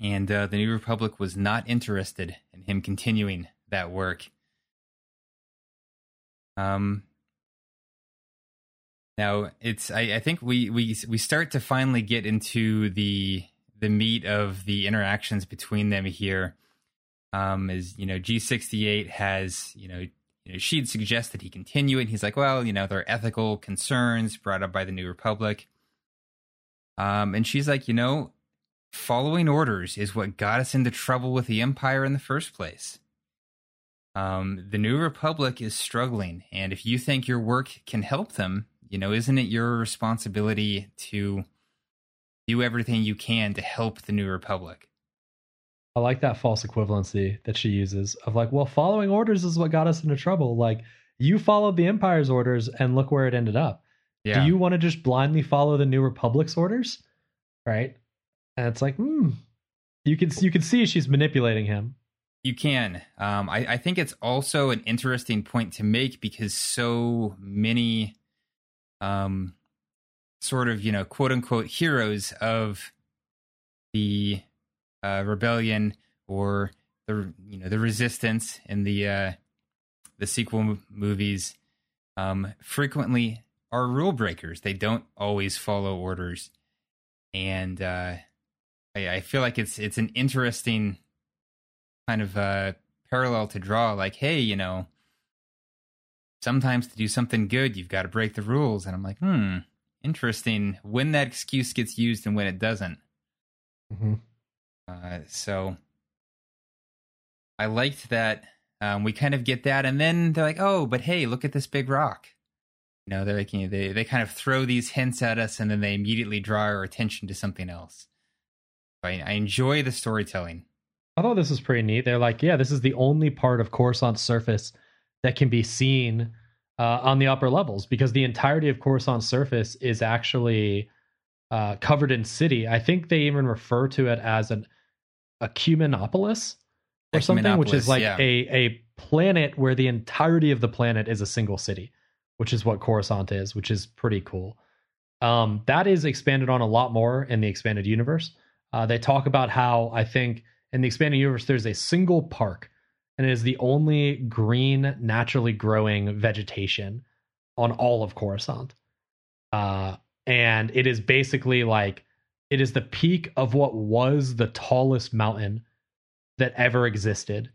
and uh, the New Republic was not interested in him continuing that work. Um, now it's I, I think we we we start to finally get into the the meat of the interactions between them here. Um, is you know G sixty eight has you know you know, she'd suggested he continue it. He's like, well, you know, there are ethical concerns brought up by the New Republic. Um, and she's like, you know, following orders is what got us into trouble with the Empire in the first place. um, the New Republic is struggling, and if you think your work can help them, you know, isn't it your responsibility to do everything you can to help the New Republic? I like that false equivalency that she uses of like, well, following orders is what got us into trouble. Like, you followed the Empire's orders and look where it ended up. Yeah. Do you want to just blindly follow the New Republic's orders? Right? And it's like, hmm. You can you can see she's manipulating him. You can. Um, I, I think it's also an interesting point to make because so many, um, sort of you know quote unquote heroes of the uh, rebellion or the you know the resistance in the uh, the sequel movies um, frequently are rule breakers. They don't always follow orders, and uh, I, I feel like it's it's an interesting kind of uh, parallel to draw. Like, hey, you know, sometimes to do something good, you've got to break the rules, and I'm like, hmm, interesting. When that excuse gets used and when it doesn't. Mm-hmm. Uh, so I liked that um, we kind of get that, and then they're like, "Oh, but hey, look at this big rock." You know, they're like, you know, they they kind of throw these hints at us, and then they immediately draw our attention to something else. I, I enjoy the storytelling. I thought this was pretty neat. They're like, yeah, this is the only part of Coruscant's surface that can be seen uh, on the upper levels because the entirety of Coruscant's surface is actually uh, covered in city. I think they even refer to it as an ecumenopolis or something, which is like yeah. a a planet where the entirety of the planet is a single city, which is what Coruscant is, which is pretty cool. Um, that is expanded on a lot more in the expanded universe. Uh, they talk about how I think in the expanding universe there's a single park, and it is the only green, naturally growing vegetation on all of Coruscant. Uh, and it is basically like it is the peak of what was the tallest mountain that ever existed.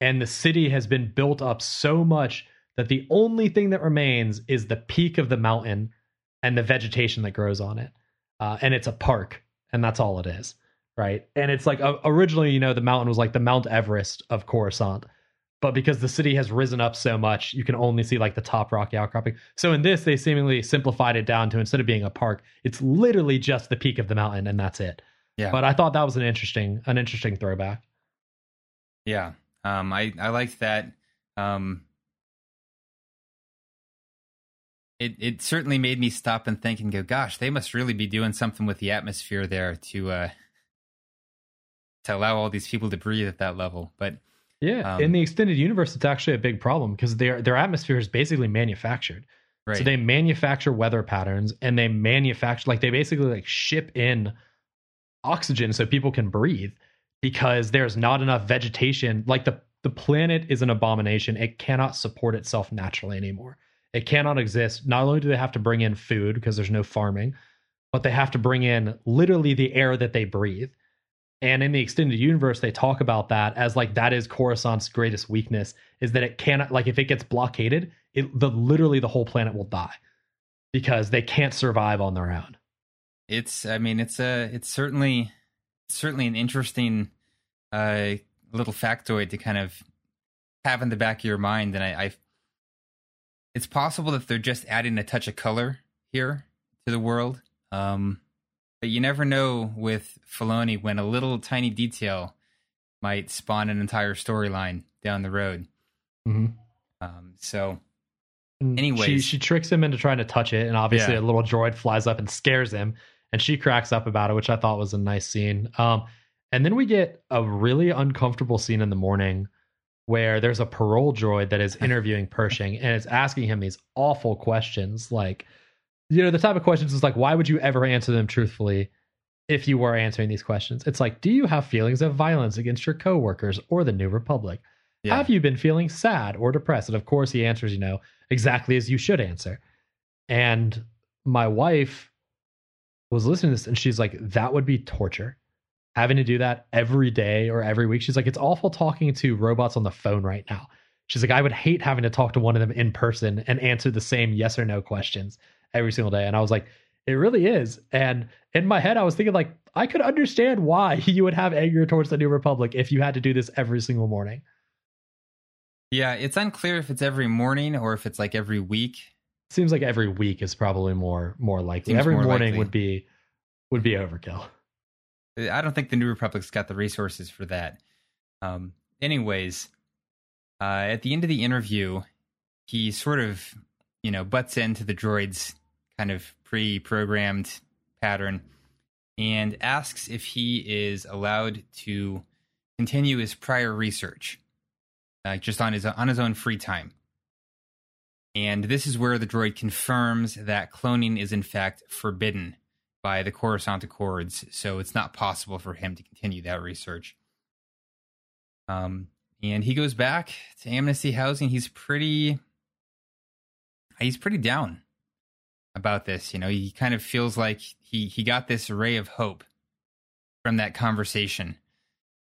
And the city has been built up so much that the only thing that remains is the peak of the mountain and the vegetation that grows on it. Uh, and it's a park, and that's all it is. Right. And it's like uh, originally, you know, the mountain was like the Mount Everest of Coruscant. But because the city has risen up so much, you can only see like the top rocky outcropping. So in this, they seemingly simplified it down to instead of being a park, it's literally just the peak of the mountain, and that's it. Yeah, But I thought that was an interesting, an interesting throwback. yeah. Um, I I liked that. Um, it it certainly made me stop and think and go, gosh, they must really be doing something with the atmosphere there to uh to allow all these people to breathe at that level. But Yeah, Um, in the extended universe, it's actually a big problem because their their atmosphere is basically manufactured. right, So they manufacture weather patterns and they manufacture like they basically like ship in oxygen so people can breathe because there's not enough vegetation. Like the the planet is an abomination. It cannot support itself naturally anymore. It cannot exist. Not only do they have to bring in food because there's no farming, but they have to bring in literally the air that they breathe. And in the extended universe, they talk about that as like that is Coruscant's greatest weakness is that it cannot like if it gets blockaded, it the literally the whole planet will die because they can't survive on their own. it's I mean it's a it's certainly certainly an interesting uh little factoid to kind of have in the back of your mind, and I, I it's possible that they're just adding a touch of color here to the world. Um, but you never know with Filoni when a little tiny detail might spawn an entire storyline down the road. Mm-hmm. Um, so anyway, she, she tricks him into trying to touch it, and obviously Yeah. a little droid flies up and scares him, and she cracks up about it, which I thought was a nice scene. Um, and then we get a really uncomfortable scene in the morning where there's a parole droid that is interviewing Pershing and it's asking him these awful questions, like you know the type of questions is like, why would you ever answer them truthfully? If you were answering these questions, it's like, do you have feelings of violence against your coworkers or the New Republic? yeah, Have you been feeling sad or depressed? And of course, he answers, you know, exactly as you should answer. And my wife was listening to this and she's like, that would be torture. Having to do that every day or every week. She's like, it's awful talking to robots on the phone right now. She's like, I would hate having to talk to one of them in person and answer the same yes or no questions every single day. And I was like, it really is. And in my head, I was thinking, like, I could understand why [LAUGHS] you would have anger towards the New Republic if you had to do this every single morning. Yeah, it's unclear if it's every morning or if it's like every week. Seems like every week is probably more more likely. Seems every more morning likely. would be would be overkill. I don't think the New Republic's got the resources for that. Um, anyways, uh, at the end of the interview, he sort of, you know, butts into the droid's kind of pre-programmed pattern and asks if he is allowed to continue his prior research, uh, just on his on his own free time. And this is where the droid confirms that cloning is in fact forbidden by the Coruscant Accords, so it's not possible for him to continue that research. Um, and he goes back to Amnesty Housing. He's pretty, he's pretty down about this. You know, he kind of feels like he he got this ray of hope from that conversation.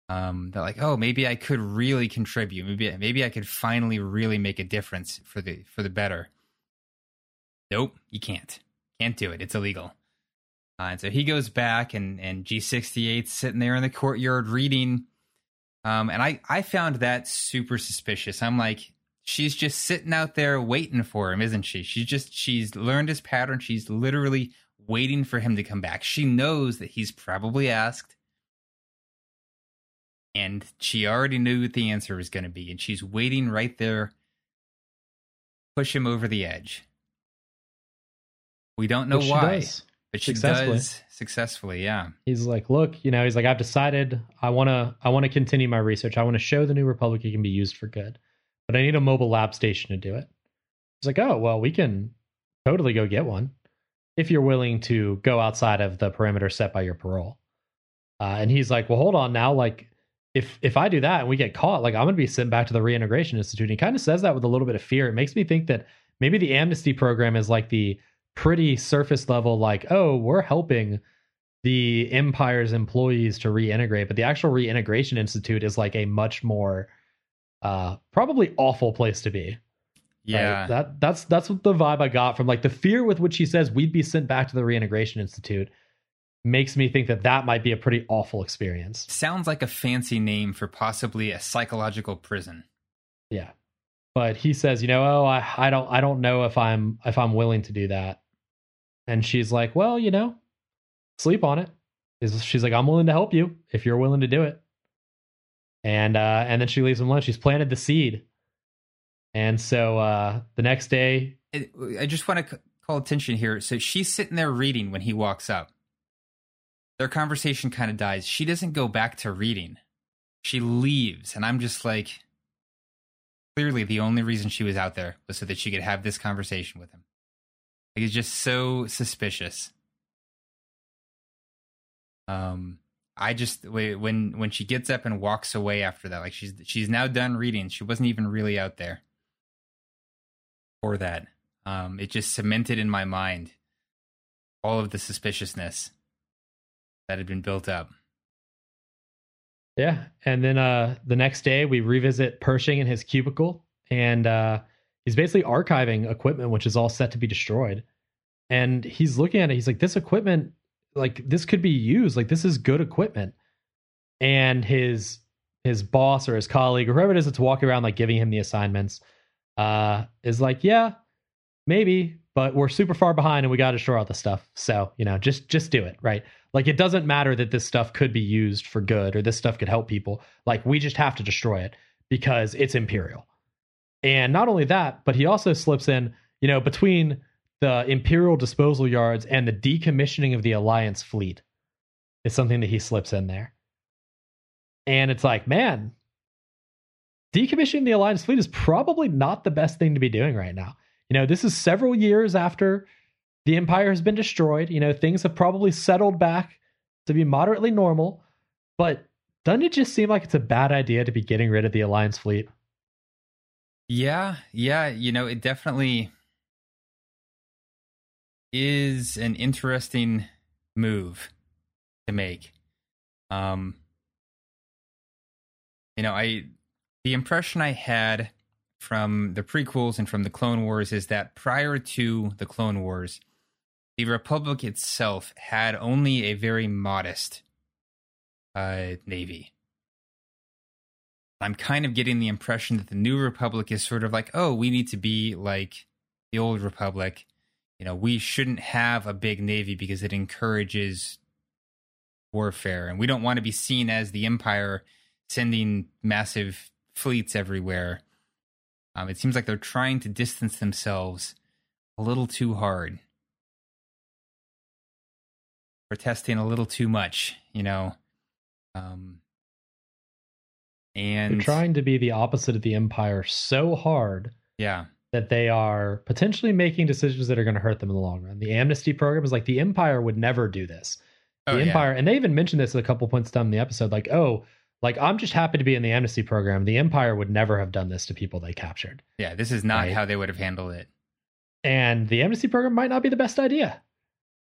Um, that like, oh, maybe I could really contribute. Maybe maybe I could finally really make a difference for the for the better. Nope, you can't. Can't do it. It's illegal. Uh, and so he goes back, and and G68 sitting there in the courtyard reading. Um, and I I found that super suspicious. I'm like, she's just sitting out there waiting for him, isn't she? She's just she's learned his pattern. She's literally waiting for him to come back. She knows that he's probably asked, and she already knew what the answer was going to be, and she's waiting right there, push him over the edge. We don't know Which she why. does. She Successfully. does successfully, yeah. He's like, look, you know, he's like, I've decided I want to, I want to continue my research. I want to show the New Republic it can be used for good, but I need a mobile lab station to do it. He's like, oh, well, we can totally go get one if you're willing to go outside of the perimeter set by your parole. Uh, and he's like, well, hold on now, like. If if I do that and we get caught, like I'm gonna be sent back to the reintegration institute. And he kind of says that with a little bit of fear. It makes me think that maybe the amnesty program is like the pretty surface level, like, oh, we're helping the empire's employees to reintegrate but the actual reintegration institute is like a much more uh probably awful place to be Yeah. right? that that's that's what the vibe i got from like the fear with which he says we'd be sent back to the reintegration institute makes me think that that might be a pretty awful experience Sounds like a fancy name for possibly a psychological prison. yeah but he says you know oh i i don't i don't know if i'm if i'm willing to do that and she's like well you know sleep on it she's like i'm willing to help you if you're willing to do it and uh and then she leaves him alone she's planted the seed and so uh the next day I just want to call attention here. So she's sitting there reading when he walks up. Their conversation kind of dies. She doesn't go back to reading. She leaves, and I'm just like, clearly the only reason she was out there was so that she could have this conversation with him. Like, it's just so suspicious. Um, I just when when she gets up and walks away after that, like she's she's now done reading. She wasn't even really out there for that. Um, it just cemented in my mind all of the suspiciousness that had been built up. Yeah. And then uh the next day we revisit Pershing in his cubicle and uh he's basically archiving equipment which is all set to be destroyed. And he's looking at it, he's like, this equipment, like this could be used. Like this is good equipment. And his his boss or his colleague or whoever it is that's walking around like giving him the assignments, uh, is like, Yeah, maybe, but we're super far behind and we gotta destroy all the stuff. So, you know, just just do it, right? Like it doesn't matter that this stuff could be used for good or this stuff could help people. Like we just have to destroy it because it's imperial. And not only that, but he also slips in, you know, between the imperial disposal yards and the decommissioning of the alliance fleet is something that he slips in there. And it's like, man, decommissioning the alliance fleet is probably not the best thing to be doing right now. You know, this is several years after the empire has been destroyed. You know, things have probably settled back to be moderately normal, but doesn't it just seem like it's a bad idea to be getting rid of the alliance fleet? Yeah, yeah, you know, it definitely is an interesting move to make. Um you know, I the impression I had from the prequels and from the Clone Wars is that prior to the Clone Wars, the Republic itself had only a very modest uh, navy. I'm kind of getting the impression that the New Republic is sort of like, oh, we need to be like the Old Republic. You know, we shouldn't have a big navy because it encourages warfare, and we don't want to be seen as the Empire sending massive fleets everywhere. Um, it seems like they're trying to distance themselves a little too hard, protesting a little too much, you know. Um, and They're trying to be the opposite of the empire so hard yeah, that they are potentially making decisions that are going to hurt them in the long run. The amnesty program is like the empire would never do this. The Oh, yeah. empire, and they even mentioned this at a couple points down in the episode, like, oh, like I'm just happy to be in the amnesty program. The empire would never have done this to people they captured. yeah, this is not Right. how they would have handled it. And the amnesty program might not be the best idea.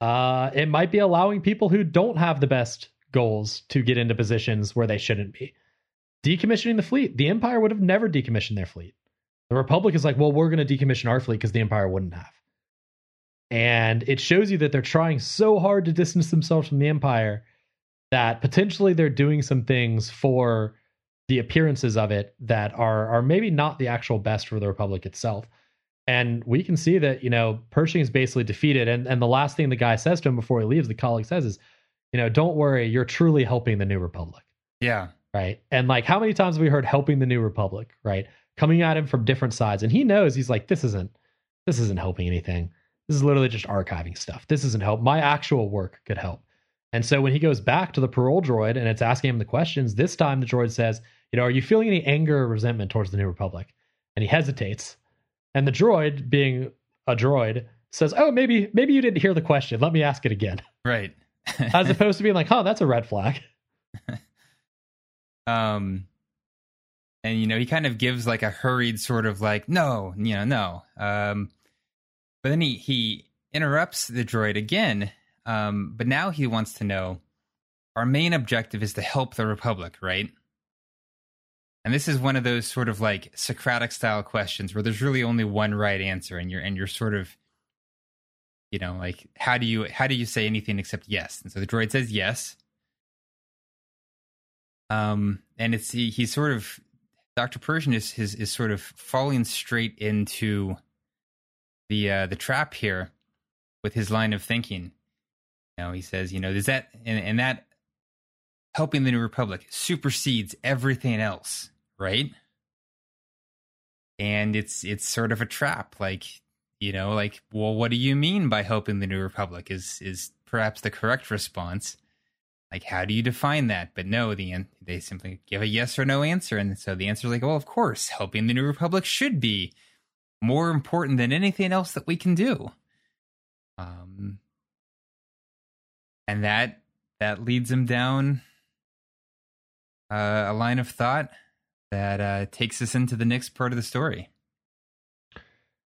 Uh, it might be allowing people who don't have the best goals to get into positions where they shouldn't be. Decommissioning the fleet. The Empire would have never decommissioned their fleet. The Republic is like, well, we're going to decommission our fleet because the Empire wouldn't have. And it shows you that they're trying so hard to distance themselves from the Empire that potentially they're doing some things for the appearances of it that are are maybe not the actual best for the Republic itself. And we can see that, you know, Pershing is basically defeated. And and the last thing the guy says to him before he leaves, the colleague says is, you know, don't worry, you're truly helping the new republic. Yeah, Right. And like how many times have we heard helping the new republic, right? Coming at him from different sides. And he knows he's like, this isn't this isn't helping anything. This is literally just archiving stuff. This isn't help. My actual work could help. And so when he goes back to the parole droid and it's asking him the questions, this time the droid says, you know, are you feeling any anger or resentment towards the New Republic? And he hesitates. And the droid, being a droid, says, Oh, maybe, maybe you didn't hear the question. Let me ask it again. right. As [LAUGHS] opposed to being like, huh, that's a red flag. [LAUGHS] um, and you know, he kind of gives like a hurried sort of like, no, you know, no. Um, but then he he interrupts the droid again. Um, but now he wants to know our main objective is to help the Republic, right? And this is one of those sort of like Socratic style questions where there's really only one right answer, and you're and you're sort of, you know, like how do you how do you say anything except yes? And so the droid says yes. Um, and it's he, he's sort of Dr. Pershing is, is is sort of falling straight into the uh, the trap here with his line of thinking. You know, he says, you know, is that and, and that helping the New Republic supersedes everything else, right? And it's it's sort of a trap, like you know, like, well, what do you mean by helping the New Republic? Is is perhaps the correct response? Like, how do you define that? But no, the they simply give a yes or no answer, and so the answer is like, well, of course, helping the New Republic should be more important than anything else that we can do. Um, and that that leads him down uh, a line of thought that uh, takes us into the next part of the story.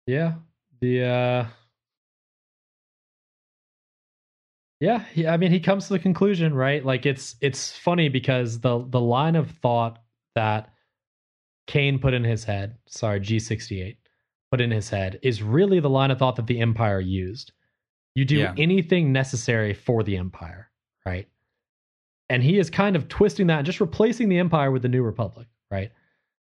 Yeah. The uh Yeah, he, I mean he comes to the conclusion, right? Like it's it's funny because the the line of thought that Kane put in his head, sorry, G68 put in his head is really the line of thought that the empire used. You do Yeah. anything necessary for the empire, right? And he is kind of twisting that and just replacing the empire with the new republic, right?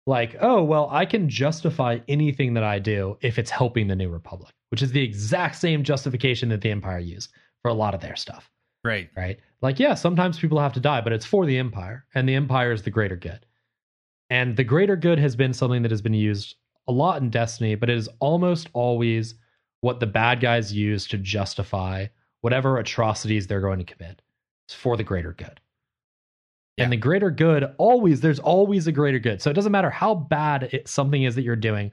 like, oh, well, I can justify anything that I do if it's helping the New Republic, which is the exact same justification that the Empire used for a lot of their stuff, Right. right? Like, yeah, sometimes people have to die, but it's for the Empire, and the Empire is the greater good. And the greater good has been something that has been used a lot in Destiny, but it is almost always what the bad guys use to justify whatever atrocities they're going to commit. It's for the greater good. Yeah. And the greater good always there's always a greater good. So it doesn't matter how bad it, something is that you're doing,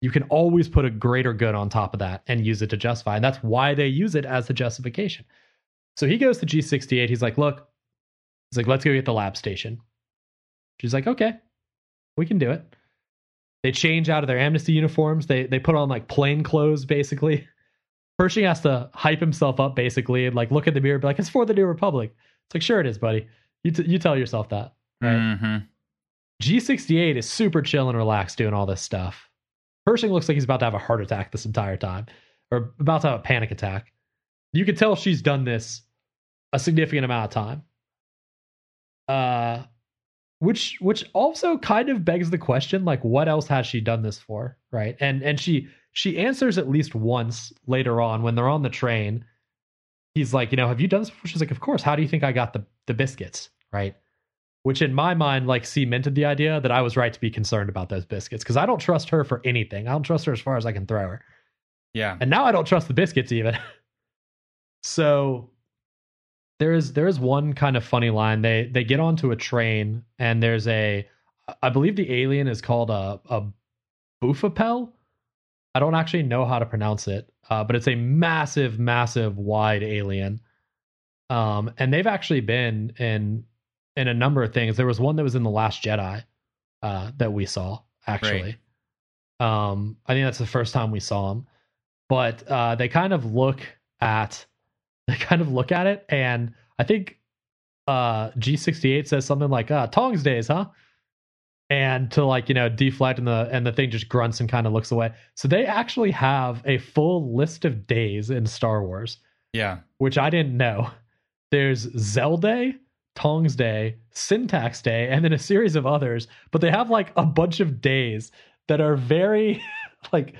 you can always put a greater good on top of that and use it to justify. And that's why they use it as the justification. So he goes to G68. He's like, "Look, he's like, let's go get the lab station." She's like, "Okay, we can do it." They change out of their amnesty uniforms. They they put on like plain clothes basically. Pershing has to hype himself up basically and like look at the mirror and be like, "It's for the New Republic." It's like, "Sure it is, buddy." You t- you tell yourself that. Right. Mm-hmm. G68 is super chill and relaxed doing all this stuff. Pershing looks like he's about to have a heart attack this entire time, or about to have a panic attack. You can tell she's done this a significant amount of time. Uh, which which also kind of begs the question like what else has she done this for right? And and she she answers at least once later on when they're on the train. He's like you know have you done this before? She's like of course. How do you think i got the the biscuits? Right which in my mind like cemented the idea that i was right to be concerned about those biscuits because i don't trust her for anything. I don't trust her as far as i can throw her. Yeah. and now i don't trust the biscuits even. [LAUGHS] So there is there is one kind of funny line. They they get onto a train and there's a i believe the alien is called a a bufapel? I don't actually know how to pronounce it uh, but it's a massive massive wide alien. Um and they've actually been in in a number of things. There was one that was in the last jedi uh that we saw actually. Um i think that's the first time we saw him but uh they kind of look at [LAUGHS] they kind of look at it and i think uh g68 says something like uh Taungs days huh? And to like you know deflect and the and the thing just grunts and kind of looks away. So they actually have a full list of days in star wars. Yeah. which i didn't know. There's Zhell day Taungs day Centax day and then a series of others but they have like a bunch of days that are very [LAUGHS] like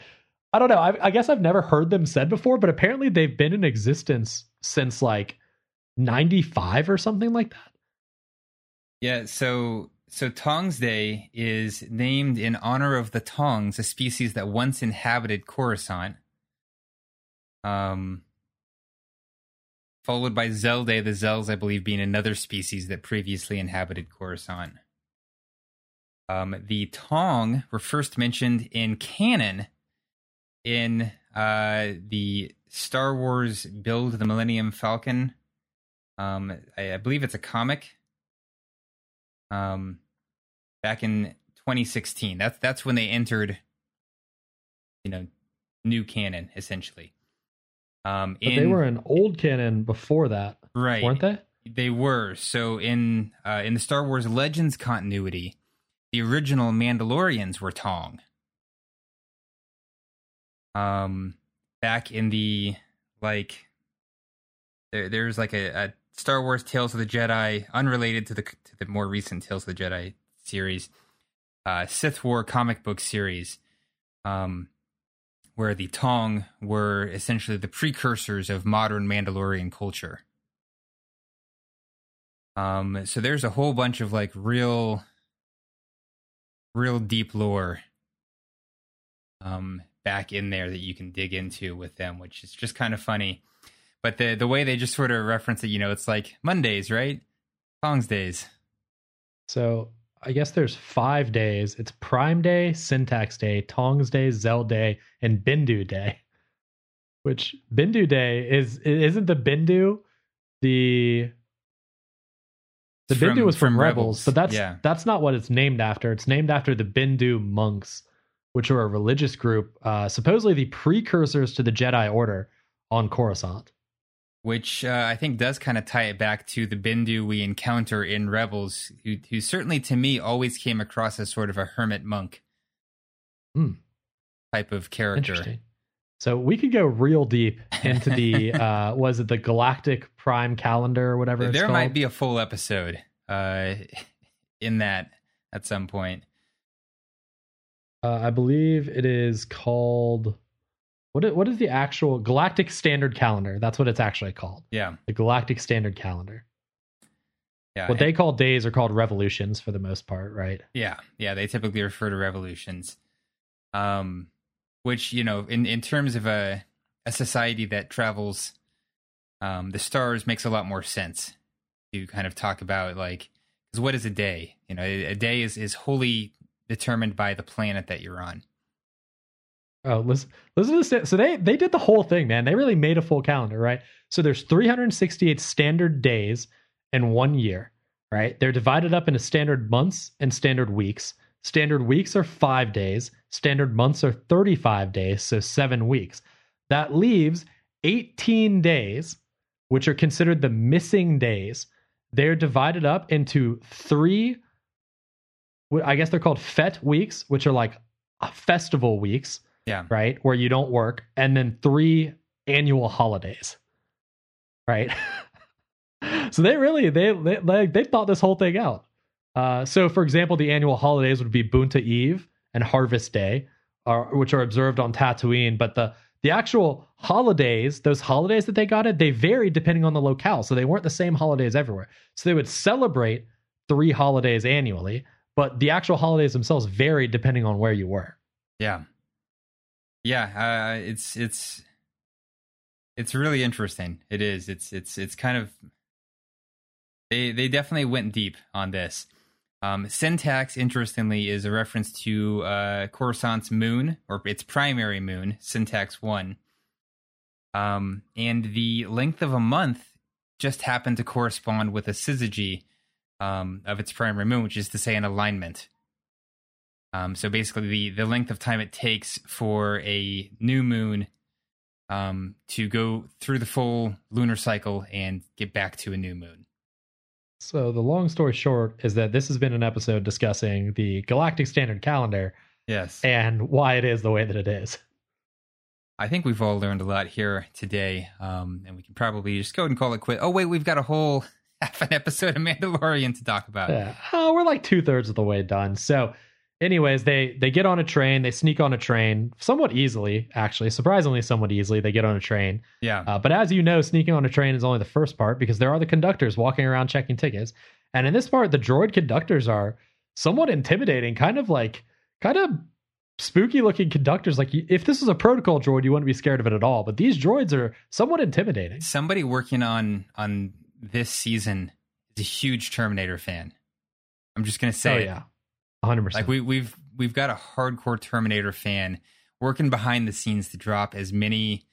I don't know. I, I guess I've never heard them said before, but apparently they've been in existence since like 95 or something like that. Yeah, so so Taungs Day is named in honor of the Taungs, a species that once inhabited Coruscant. Um followed by Zhell Day, the Zhells, I believe, being another species that previously inhabited Coruscant. Um, the Taung were first mentioned in canon in uh, the Star Wars Build the Millennium Falcon. Um, I, I believe it's a comic. Um, back in 2016. That's that's when they entered. You know, new canon essentially. Um, But in, they were an old canon before that, right, weren't they? They were. So in uh, in the Star Wars Legends continuity, the original Mandalorians were Taung. Um, back in the like, there there's like a, a Star Wars Tales of the Jedi, unrelated to the to the more recent Tales of the Jedi series, uh, Sith War comic book series, um, where the Taung were essentially the precursors of modern Mandalorian culture. Um, so there's a whole bunch of like real, real deep lore, um, back in there that you can dig into with them, which is just kind of funny. But the the way they just sort of reference it, you know, it's like Mondays, right? Taungs days. So I guess there's five days. It's Prime Day, Centax Day, Taungs Day, Zhell Day, and Bendu Day. Which Bendu Day is isn't the Bendu the the From- Bendu was from, from Rebels, Rebels, but that's yeah. that's not what it's named after. It's named after the Bendu monks, which are a religious group, uh, supposedly the precursors to the Jedi Order on Coruscant. Which uh, I think does kind of tie it back to the Bendu we encounter in Rebels, who, who certainly to me always came across as sort of a hermit monk Hmm. type of character. So we could go real deep into the [LAUGHS] uh was it the Galactic Prime Calendar or whatever it's There might be a full episode uh, [LAUGHS] in that at some point. uh, I believe it is called what is, what is the actual Galactic Standard Calendar? That's what it's actually called. Yeah, The Galactic Standard Calendar. yeah, What they call days are called revolutions for the most part, right? yeah, yeah. They typically refer to revolutions, um, which you know, in in terms of a a society that travels um, the stars, makes a lot more sense to kind of talk about like because what is a day? You know, a, a day is is wholly determined by the planet that you're on. Oh, listen, listen to this. So they they did the whole thing, man. They really made a full calendar, right? So there's 368 standard days in one year, right? They're divided up into standard months and standard weeks. Standard weeks are five days. Standard months are 35 days, so seven weeks. That leaves 18 days, which are considered the missing days. They're divided up into three. I guess they're called FET weeks, which are like uh, festival weeks Yeah, right? Where you don't work, and then three annual holidays, right? [LAUGHS] so they really they they like they thought this whole thing out. Uh, so, for example, the annual holidays would be Boonta Eve and Harvest Day, are, which are observed on Tatooine. But the the actual holidays, those holidays that they got it, they varied depending on the locale. So they weren't the same holidays everywhere. So they would celebrate three holidays annually, but the actual holidays themselves varied depending on where you were. Yeah, yeah. Uh, it's it's it's really interesting. It is. It's it's it's kind of they they definitely went deep on this. Um, Centax, interestingly, is a reference to uh, Coruscant's moon or its primary moon, Centax One. Um, and the length of a month just happened to correspond with a syzygy um, of its primary moon, which is to say, an alignment. Um, so basically, the the length of time it takes for a new moon um, to go through the full lunar cycle and get back to a new moon. So the long story short is that this has been an episode discussing the Galactic Standard Calendar. Yes. And why it is the way that it is. I think we've all learned a lot here today, um, and we can probably just go and call it quit. Oh wait, we've got a whole [LAUGHS] half an episode of Mandalorian to talk about. Yeah, oh, we're like two thirds of the way done. So anyways, they they get on a train, they sneak on a train somewhat easily, actually, surprisingly somewhat easily. They get on a train. Yeah. Uh, but as you know, sneaking on a train is only the first part because there are the conductors walking around checking tickets. And in this part, the droid conductors are somewhat intimidating, kind of like kind of spooky looking conductors. Like if this was a protocol droid, you wouldn't be scared of it at all. But these droids are somewhat intimidating. Somebody working on on this season is a huge Terminator fan. I'm just gonna say, oh yeah, hundred percent. Like we we've we've got a hardcore Terminator fan working behind the scenes to drop as many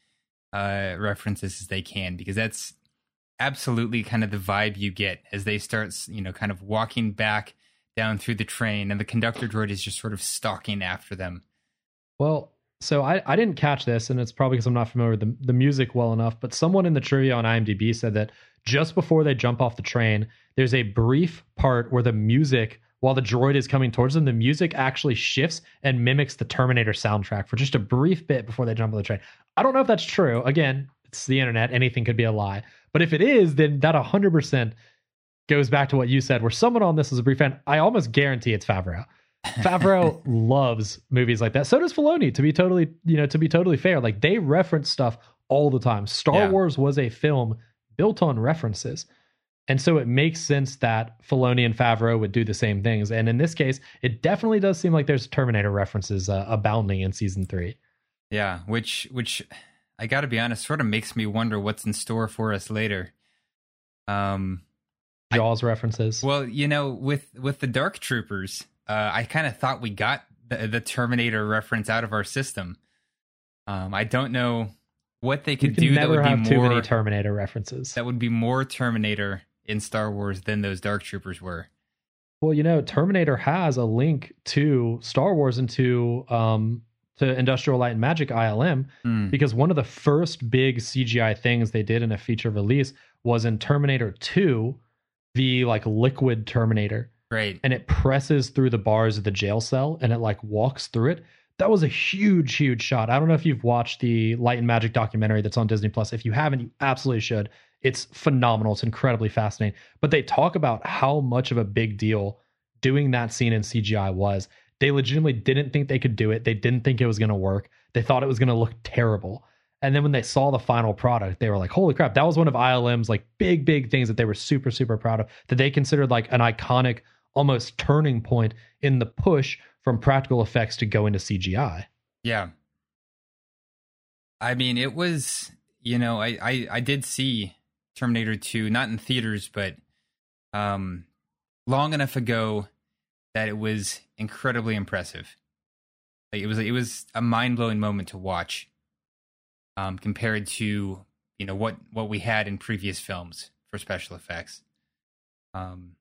uh, references as they can because that's absolutely kind of the vibe you get as they start, you know, kind of walking back down through the train and the conductor droid is just sort of stalking after them. Well, so I, I didn't catch this, and it's probably because I'm not familiar with the, the music well enough, but someone in the trivia on IMDb said that just before they jump off the train, there's a brief part where the music while the droid is coming towards them, the music actually shifts and mimics the Terminator soundtrack for just a brief bit before they jump on the train. I don't know if that's true. Again, it's the internet. Anything could be a lie. But if it is, then that 100% goes back to what you said, where someone on this is a brief fan. I almost guarantee it's Favreau. Favreau [LAUGHS] loves movies like that. So does Filoni, to be totally, you know, to be totally fair. Like they reference stuff all the time. Star yeah. Wars was a film built on references. And so it makes sense that Filoni and Favreau would do the same things. And in this case, it definitely does seem like there's Terminator references uh, abounding in season three. Yeah, which which I got to be honest, sort of makes me wonder what's in store for us later. Um, Jaws I, references. Well, you know, with with the Dark Troopers, uh, I kind of thought we got the, the, Terminator reference out of our system. Um, I don't know what they could do. Never that would have be too more, many Terminator references. That would be more Terminator in Star Wars than those Dark Troopers were. Well, you know, Terminator has a link to Star Wars and to um to Industrial Light and Magic ILM mm. because one of the first big CGI things they did in a feature release was in Terminator 2, the like liquid Terminator. Right. And it presses through the bars of the jail cell and it like walks through it. That was a huge, huge shot. I don't know if you've watched the Light and Magic documentary that's on Disney Plus. If you haven't, you absolutely should. It's phenomenal. It's incredibly fascinating. But they talk about how much of a big deal doing that scene in CGI was. They legitimately didn't think they could do it. They didn't think it was going to work. They thought it was going to look terrible. And then when they saw the final product, they were like, holy crap, that was one of ILM's like big, big things that they were super, super proud of, that they considered like an iconic, almost turning point in the push from practical effects to go into CGI. Yeah. I mean, it was, you know, I, I, I did see Terminator 2, not in theaters, but um, long enough ago that it was incredibly impressive. Like it was it was a mind blowing moment to watch, um, compared to you know what what we had in previous films for special effects. Um.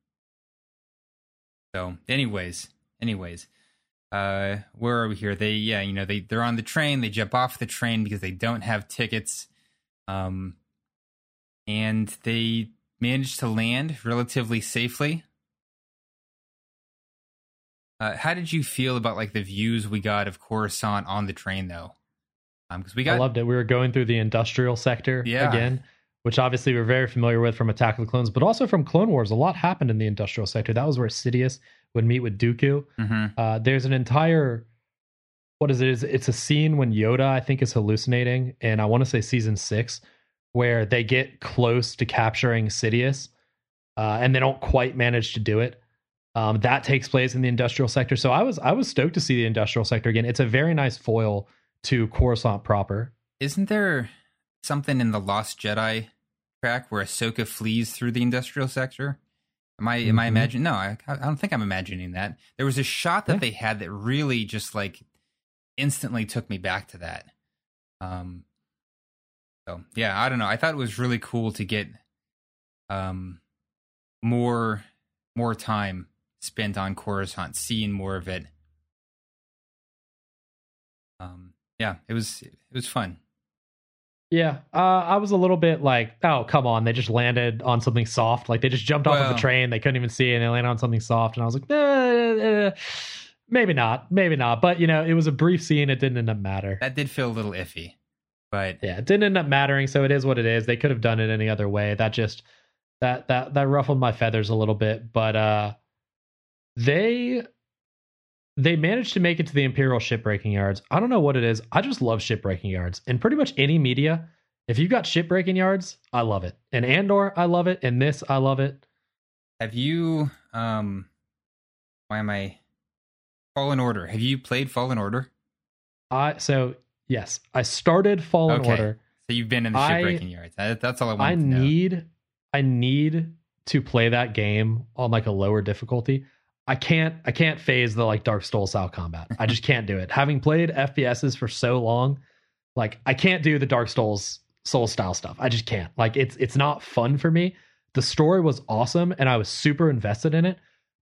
So, anyways, anyways, uh, where are we here? They yeah, you know they they're on the train. They jump off the train because they don't have tickets. Um, and they managed to land relatively safely. Uh, how did you feel about like the views we got of Coruscant on the train, though? Because um, we got, I loved it. We were going through the industrial sector yeah. again. which obviously we're very familiar with from Attack of the Clones, but also from Clone Wars. A lot happened in the industrial sector. That was where Sidious would meet with Dooku. hmm Uh, there's an entire what is it? Is it's a scene when Yoda I think is hallucinating, and I want to say season six, where they get close to capturing Sidious, uh, and they don't quite manage to do it. Um, that takes place in the industrial sector. So I was I was stoked to see the industrial sector again. It's a very nice foil to Coruscant proper. Isn't there something in the Lost Jedi track where Ahsoka flees through the industrial sector? Am I am I Mhm. imagining? No, I, I don't think I'm imagining that. There was a shot that Yeah. they had that really just like instantly took me back to that. Um. So yeah, I don't know. I thought it was really cool to get um more more time spent on Coruscant, seeing more of it. Um. Yeah, it was it was fun. Yeah, uh, I was a little bit like, oh come on, they just landed on something soft. Like they just jumped off of the train, they couldn't even see it, and they landed on something soft. And I was like, eh, eh, maybe not, maybe not. But you know, it was a brief scene. It didn't end up matter. That did feel a little iffy, but yeah, it didn't end up mattering. So it is what it is. They could have done it any other way. That just that that that ruffled my feathers a little bit. But uh, they they managed to make it to the Imperial shipbreaking yards. I don't know what it is. I just love shipbreaking yards. In pretty much any media, if you've got shipbreaking yards, I love it. And Andor, I love it. And this, I love it. have you um why am I Fallen Order? Have you played Fallen Order? I so yes, I started Fallen Okay. Order. So you've been in the shipbreaking yards. That, that's all I wanted I to know. need I need to play that game on like a lower difficulty. I can't I can't phase the like Dark Souls style combat. I just can't do it. Having played FPSs for so long, like I can't do the Dark Souls soul style stuff. I just can't. Like it's it's not fun for me. The story was awesome and I was super invested in it,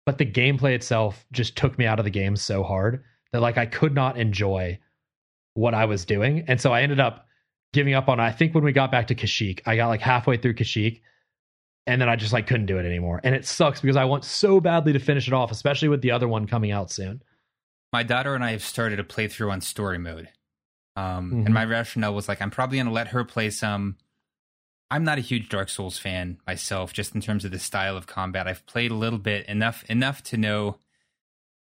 but the gameplay itself just took me out of the game so hard that like I could not enjoy what I was doing. And so I ended up giving up on. I think when we got back to Kashyyyk, I got like halfway through Kashyyyk and then I just like couldn't do it anymore. And it sucks because I want so badly to finish it off, especially with the other one coming out soon. My daughter and I have started a playthrough on story mode. Um Mhm. and my rationale was like I'm probably going to let her play some I'm not a huge Dark Souls fan myself just in terms of the style of combat. I've played a little bit enough enough to know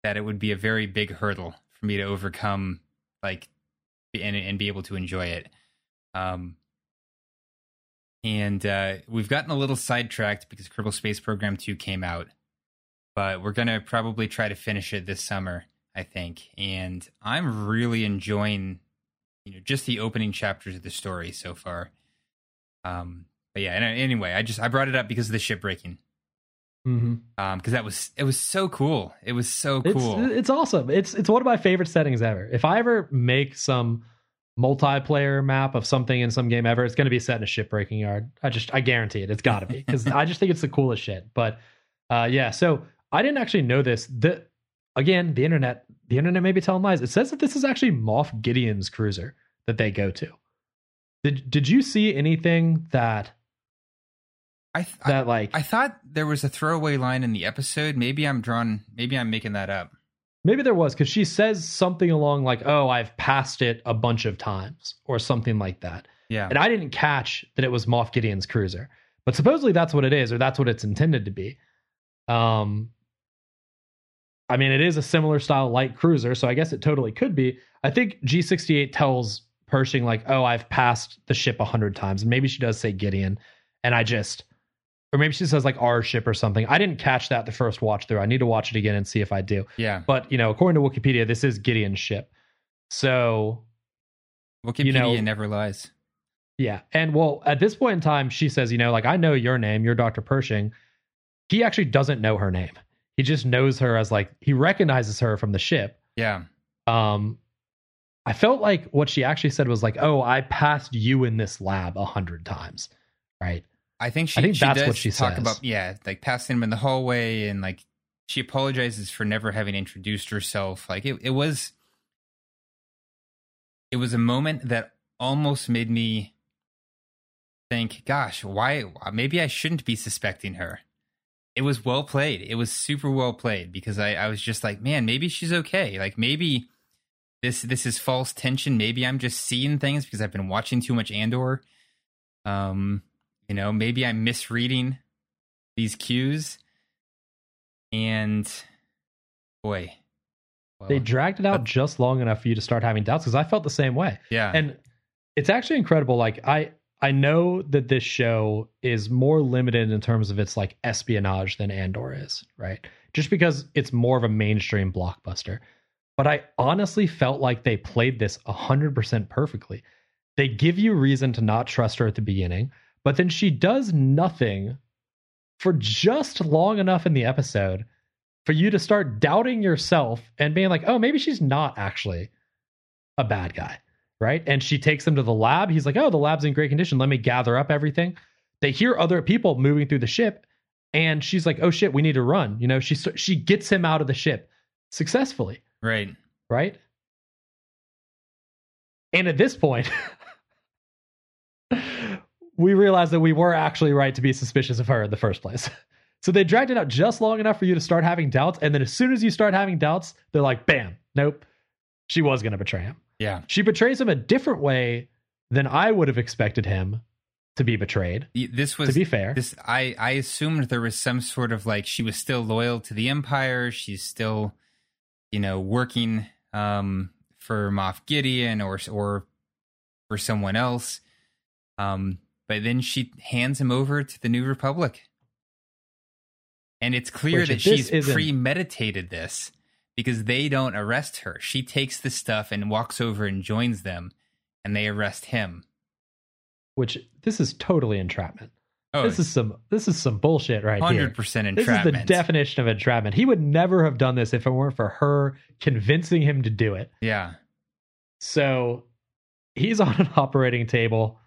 that it would be a very big hurdle for me to overcome like and and be able to enjoy it. Um and uh, we've gotten a little sidetracked because Kerbal Space Program 2 came out. But we're to probably try to finish it this summer, I think. And I'm really enjoying you know just the opening chapters of the story so far. Um but yeah, and anyway, I just I brought it up because of the shipbreaking. Mm-hmm. Um because that was it was so cool. It was so It's cool. it's awesome. It's it's one of my favorite settings ever. If I ever make some multiplayer map of something in some game ever, it's going to be set in a shipbreaking yard. I just I guarantee it. It's got to be because I just think it's the coolest shit. But uh, yeah, so I didn't actually know this. The again, the internet the internet may be telling lies. It says that this is actually Moff Gideon's cruiser that they go to. Did did you see anything that I th- that like I thought there was a throwaway line in the episode. Maybe I'm drawn maybe I'm making that up. Maybe there was because she says something along like, "Oh, I've passed it a bunch of times" or something like that. Yeah. And I didn't catch that it was Moff Gideon's cruiser, but supposedly that's what it is, or that's what it's intended to be. Um, I mean, it is a similar style light cruiser, so I guess it totally could be. I think G68 tells Pershing like, "Oh, I've passed the ship a hundred times," and maybe she does say Gideon, and I just, or maybe she says like our ship or something. I didn't catch that the first watch through. I need to watch it again and see if I do. yeah. But you know, according to Wikipedia, this is Gideon's ship. So Wikipedia you know- never lies. yeah, and well, at this point in time, she says, you know, like I know your name, you're Dr. Pershing. He actually doesn't know her name. He just knows her as like he recognizes her from the ship. Yeah. Um, I felt like what she actually said was like, "Oh, I passed you in this lab a hundred times," right? I think she, I think she that's does what she talk says. about yeah, like passing him in the hallway and like she apologizes for never having introduced herself. Like it, it was it was a moment that almost made me think, gosh, why maybe I shouldn't be suspecting her. It was well played. It was super well played because I, I was just like, man, maybe she's okay. Like maybe this this is false tension. Maybe I'm just seeing things because I've been watching too much Andor. Um You know, maybe I'm misreading these cues. And boy, well, they dragged it out just long enough for you to start having doubts because I felt the same way. Yeah. And it's actually incredible. Like I I know that this show is more limited in terms of its like espionage than Andor is, right? Just because it's more of a mainstream blockbuster. But I honestly felt like they played this 100% perfectly. They give you reason to not trust her at the beginning, but then she does nothing for just long enough in the episode for you to start doubting yourself and being like, oh, maybe she's not actually a bad guy right? And she takes him to the lab. He's like, "Oh, the lab's in great condition. Let me gather up everything." They hear other people moving through the ship, and she's like, "Oh shit, we need to run." You know, she she gets him out of the ship successfully. Right. Right. And at this point, [LAUGHS] we realized that we were actually right to be suspicious of her in the first place. [LAUGHS] So they dragged it out just long enough for you to start having doubts. And then as soon as you start having doubts, they're like, bam, nope, she was going to betray him. Yeah. She betrays him a different way than I would have expected him to be betrayed. This was to be fair. This I I assumed there was some sort of like she was still loyal to the empire. She's still, you know, working um for Moff Gideon or or for someone else. Um, but then she hands him over to the New Republic, and it's clear Which, that she's premeditated this because they don't arrest her. She takes the stuff and walks over and joins them, and they arrest him. Which this is totally entrapment. Oh, this is some this is some bullshit right 100% here. 100% entrapment. This is the definition of entrapment. He would never have done this if it weren't for her convincing him to do it. Yeah. So he's [LAUGHS] on an operating table,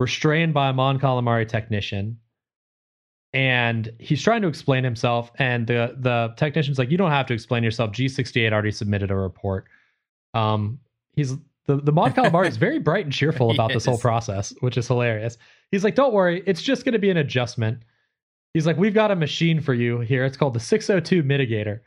restrained by a Mon Calamari technician and he's trying to explain himself and the the technician's like you don't have to explain yourself. G68 already submitted a report. Um he's the the Mon Calamari is very bright and cheerful [LAUGHS] about this whole process which is hilarious. He's like don't worry. It's just going to be an adjustment. He's like we've got a machine for you here. It's called the 602 mitigator.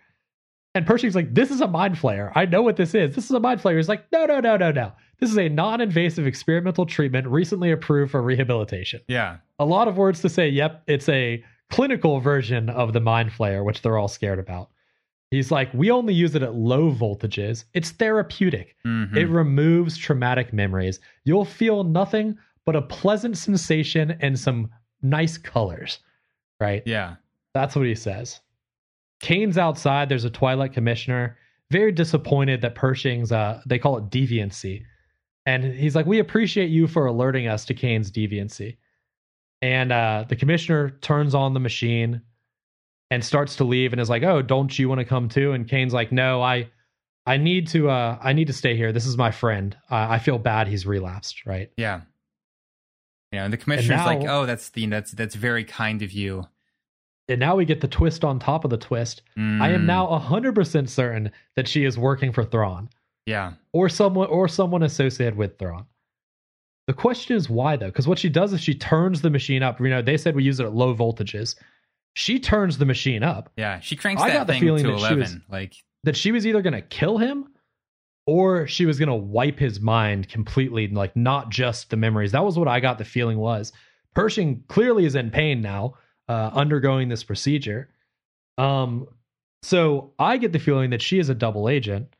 And Pershing's like this is a mind flayer. I know what this is. This is a mind flayer. He's like no no no no no this is a non-invasive experimental treatment recently approved for rehabilitation yeah a lot of words to say. Yep, it's a clinical version of the mind flayer, which they're all scared about. He's like, we only use it at low voltages. It's therapeutic. Mm-hmm. It removes traumatic memories. You'll feel nothing but a pleasant sensation and some nice colors. Right? Yeah. That's what he says. Kane's outside. There's a Twi'lek commissioner, very disappointed that Pershing's, uh, they call it deviancy. And he's like, We appreciate you for alerting us to Kane's deviancy. And uh, the commissioner turns on the machine and starts to leave and is like, "Oh, don't you want to come too?" And Kane's like, "No, I, I need to, uh, I need to stay here. This is my friend. Uh, I feel bad. He's relapsed, right?" Yeah. Yeah, and the commissioner's and now, like, "Oh, that's the that's that's very kind of you." And now we get the twist on top of the twist. Mm. I am now hundred percent certain that she is working for Thrawn. Yeah, or someone or someone associated with Thrawn. The question is why though? Because what she does is she turns the machine up. You know, they said we use it at low voltages. She turns the machine up. Yeah, she cranks I got the feeling that 11. She was, like that she was either going to kill him or she was going to wipe his mind completely, like not just the memories. That was what I got the feeling was. Pershing clearly is in pain now, uh, undergoing this procedure. Um, so I get the feeling that she is a double agent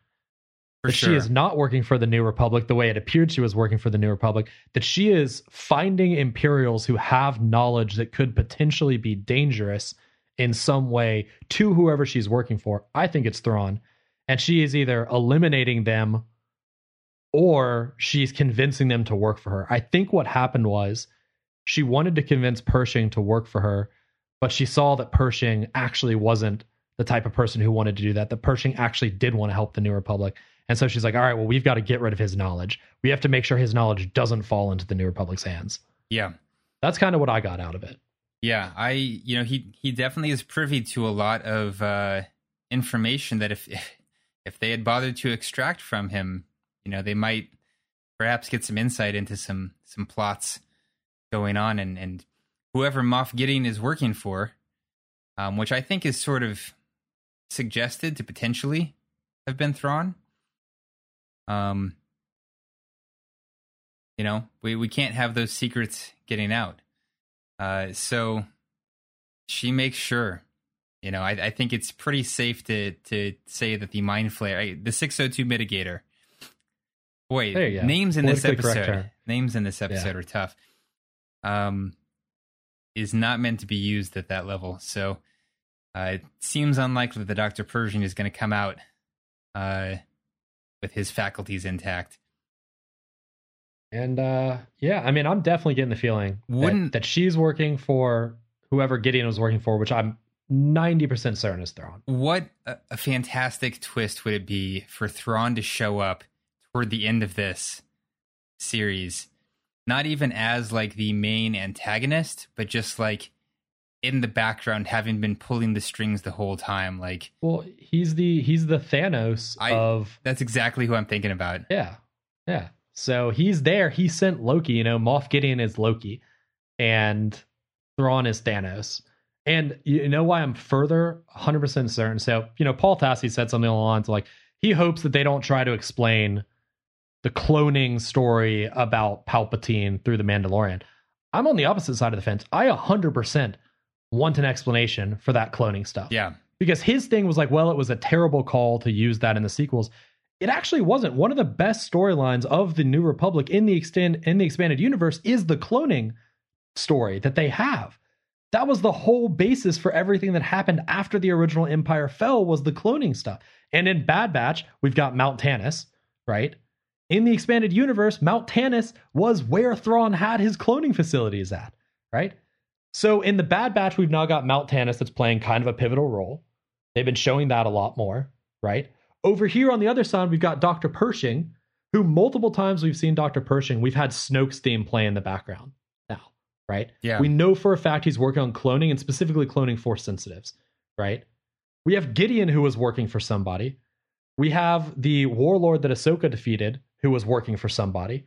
that sure. she is not working for the New Republic the way it appeared she was working for the New Republic, that she is finding Imperials who have knowledge that could potentially be dangerous in some way to whoever she's working for. I think it's Thrawn. And she is either eliminating them or she's convincing them to work for her. I think what happened was she wanted to convince Pershing to work for her, but she saw that Pershing actually wasn't the type of person who wanted to do that, that Pershing actually did want to help the New Republic. And so she's like, all right, well, we've got to get rid of his knowledge. We have to make sure his knowledge doesn't fall into the New Republic's hands. Yeah. That's kind of what I got out of it. Yeah, I you know, he he definitely is privy to a lot of uh information that if if they had bothered to extract from him, you know, they might perhaps get some insight into some some plots going on and and whoever Moff Gideon is working for, um, which I think is sort of suggested to potentially have been Thrawn. Um, you know, we, we can't have those secrets getting out. Uh, so she makes sure. You know, I, I think it's pretty safe to to say that the mind flayer, the 602 mitigator. Boy, names in this episode, names in this episode yeah. are tough. Um, is not meant to be used at that level. So uh, it seems unlikely that Dr. Pershing is going to come out uh, with his faculties intact. And uh, yeah, I mean, I'm definitely getting the feeling that, that, she's working for whoever Gideon was working for, which I'm 90% certain is Thrawn. What a, a fantastic twist would it be for Thrawn to show up toward the end of this series not even as like the main antagonist, but just like in the background having been pulling the strings the whole time like well he's the he's the thanos I, of that's exactly who i'm thinking about. Yeah yeah. So he's there. He sent loki you know moff gideon is loki and thrawn is thanos. And you know why i'm further? 100% certain. So you know paul tassi said something along the lines like he hopes that they don't try to explain the cloning story about Palpatine through the Mandalorian. I'm on the opposite side of the fence. I 100% want an explanation for that cloning stuff. Yeah. Because his thing was like, well, it was a terrible call to use that in the sequels. It actually wasn't. One of the best storylines of the New Republic in the extend in the expanded universe is the cloning story that they have. That was the whole basis for everything that happened after the original Empire fell was the cloning stuff. And in Bad Batch, we've got Mount Tantiss, right? in the expanded universe, Mount Tantiss was where Thrawn had his cloning facilities at, right? So in the Bad Batch, we've now got Mount Tantiss that's playing kind of a pivotal role. They've been showing that a lot more, right? Over here on the other side, we've got Dr. Pershing, who multiple times we've seen Dr. Pershing. We've had Snoke's theme play in the background now, right? Yeah. We know for a fact he's working on cloning and specifically cloning force sensitives, right? We have Gideon who was working for somebody. We have the warlord that Ahsoka defeated, who was working for somebody.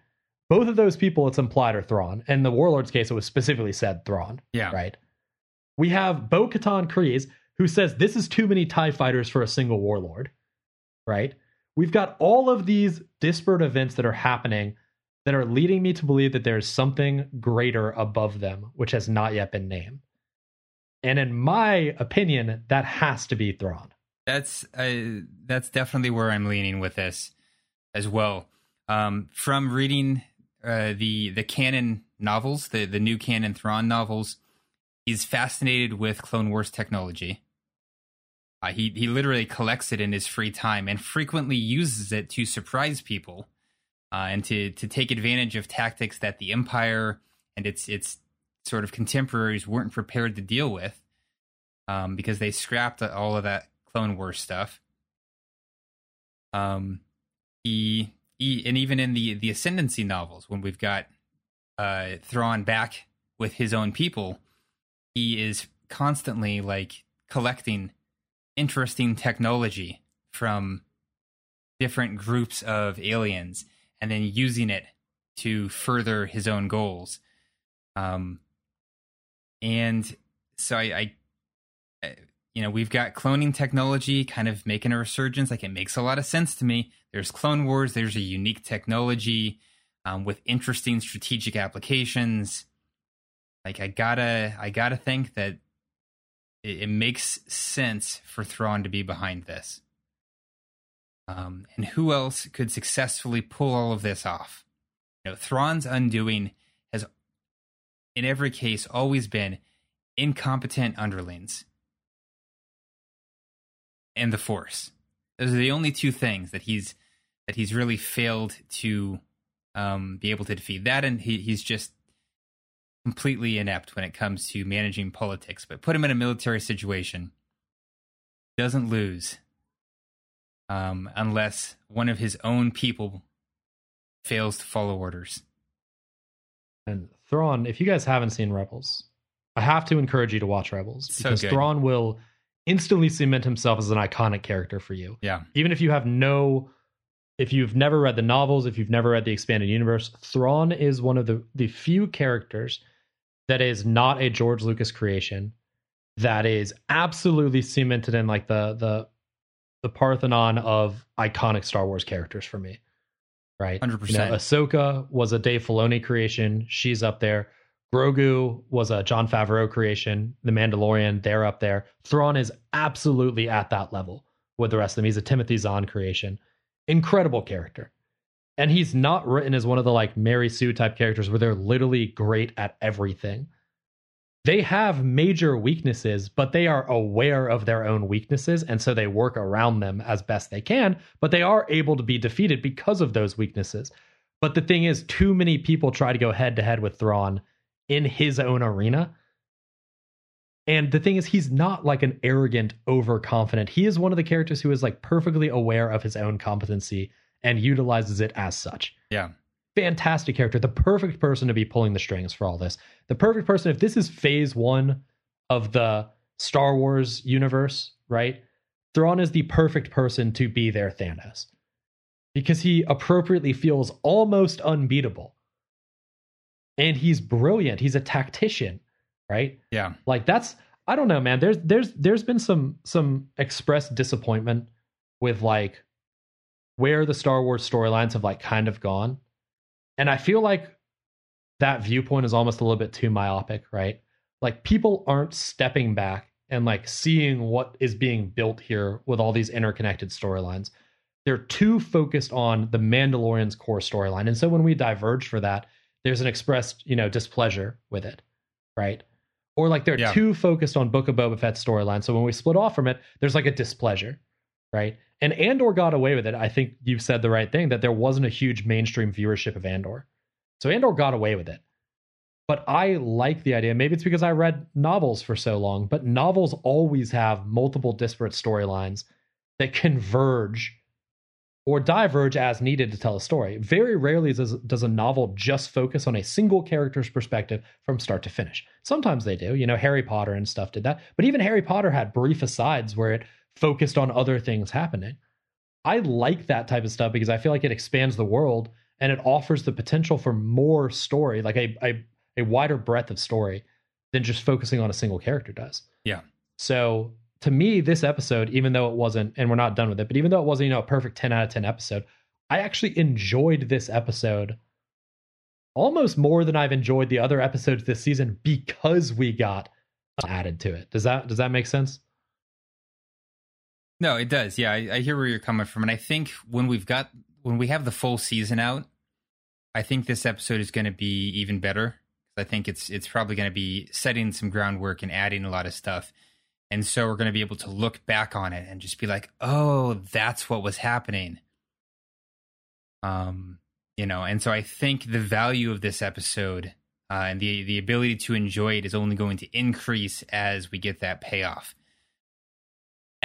Both of those people, it's implied, are Thrawn. In the Warlord's case, it was specifically said Thrawn. Yeah. Right. We have Bo Katan Kryze, who says this is too many TIE fighters for a single Warlord. Right. We've got all of these disparate events that are happening that are leading me to believe that there's something greater above them, which has not yet been named. And in my opinion, that has to be Thrawn. That's uh, that's definitely where I'm leaning with this as well. Um, from reading uh, the the canon novels, the the new canon Thrawn novels, he's fascinated with Clone Wars technology. Uh, he he literally collects it in his free time and frequently uses it to surprise people, uh, and to to take advantage of tactics that the Empire and its its sort of contemporaries weren't prepared to deal with, um, because they scrapped all of that Clone Wars stuff. Um, he and even in the the ascendancy novels when we've got uh Thrawn back with his own people he is constantly like collecting interesting technology from different groups of aliens and then using it to further his own goals. Um and so I, I you know we've got cloning technology kind of making a resurgence like it makes a lot of sense to me there's Clone Wars. There's a unique technology um, with interesting strategic applications. Like I gotta, I gotta think that it, it makes sense for Thrawn to be behind this. Um, and who else could successfully pull all of this off? You know, Thrawn's undoing has, in every case, always been incompetent underlings and the Force. Those are the only two things that he's that he's really failed to um, be able to defeat that, and he, he's just completely inept when it comes to managing politics. But put him in a military situation, doesn't lose um, unless one of his own people fails to follow orders. And Thrawn, if you guys haven't seen Rebels, I have to encourage you to watch Rebels because so Thrawn will instantly cement himself as an iconic character for you. Yeah. Even if you have no if you've never read the novels, if you've never read the expanded universe, Thrawn is one of the the few characters that is not a George Lucas creation that is absolutely cemented in like the the the Parthenon of iconic Star Wars characters for me. Right? 100%. You know, Ahsoka was a Dave Filoni creation. She's up there. Grogu was a Jon Favreau creation. The Mandalorian, they're up there. Thrawn is absolutely at that level with the rest of them. He's a Timothy Zahn creation. Incredible character. And he's not written as one of the like Mary Sue type characters where they're literally great at everything. They have major weaknesses, but they are aware of their own weaknesses. And so they work around them as best they can, but they are able to be defeated because of those weaknesses. But the thing is, too many people try to go head to head with Thrawn in his own arena. And the thing is, he's not like an arrogant, overconfident. He is one of the characters who is like perfectly aware of his own competency and utilizes it as such. Yeah. Fantastic character. The perfect person to be pulling the strings for all this. The perfect person, if this is phase one of the Star Wars universe, right? Thrawn is the perfect person to be their Thanos because he appropriately feels almost unbeatable. And he's brilliant. He's a tactician, right? Yeah. Like that's I don't know, man. There's there's there's been some some expressed disappointment with like where the Star Wars storylines have like kind of gone. And I feel like that viewpoint is almost a little bit too myopic, right? Like people aren't stepping back and like seeing what is being built here with all these interconnected storylines. They're too focused on the Mandalorian's core storyline. And so when we diverge for that, there's an expressed, you know, displeasure with it, right? Or like they're Yeah. too focused on Book of Boba Fett's storyline. So when we split off from it, there's like a displeasure, right? And Andor got away with it. I think you've said the right thing that there wasn't a huge mainstream viewership of Andor. So Andor got away with it. But I like the idea. Maybe it's because I read novels for so long, but novels always have multiple disparate storylines that converge or diverge as needed to tell a story. Very rarely does, does a novel just focus on a single character's perspective from start to finish. Sometimes they do. You know, Harry Potter and stuff did that. But even Harry Potter had brief asides where it focused on other things happening. I like that type of stuff because I feel like it expands the world and it offers the potential for more story, like a, a, a wider breadth of story than just focusing on a single character does. Yeah. So to me, this episode, even though it wasn't, and we're not done with it, but even though it wasn't, you know, a perfect 10 out of 10 episode, I actually enjoyed this episode almost more than I've enjoyed the other episodes this season because we got added to it. Does that does that make sense? No, it does. Yeah, I, I hear where you're coming from, and I think when we've got when we have the full season out, I think this episode is going to be even better. I think it's it's probably going to be setting some groundwork and adding a lot of stuff, and so we're going to be able to look back on it and just be like, "Oh, that's what was happening." Um, you know, and so I think the value of this episode uh, and the the ability to enjoy it is only going to increase as we get that payoff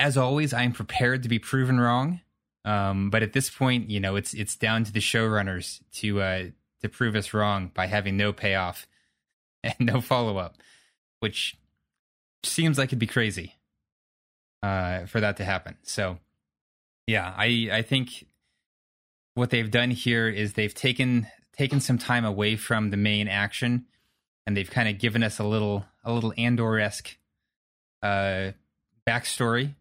as always, I am prepared to be proven wrong. Um, but at this point, you know, it's it's down to the showrunners to uh, to prove us wrong by having no payoff [LAUGHS] and no follow up, which seems like it'd be crazy uh, for that to happen. So, yeah, I I think what they've done here is they've taken taken some time away from the main action, and they've kind of given us a little a little Andor esque uh, backstory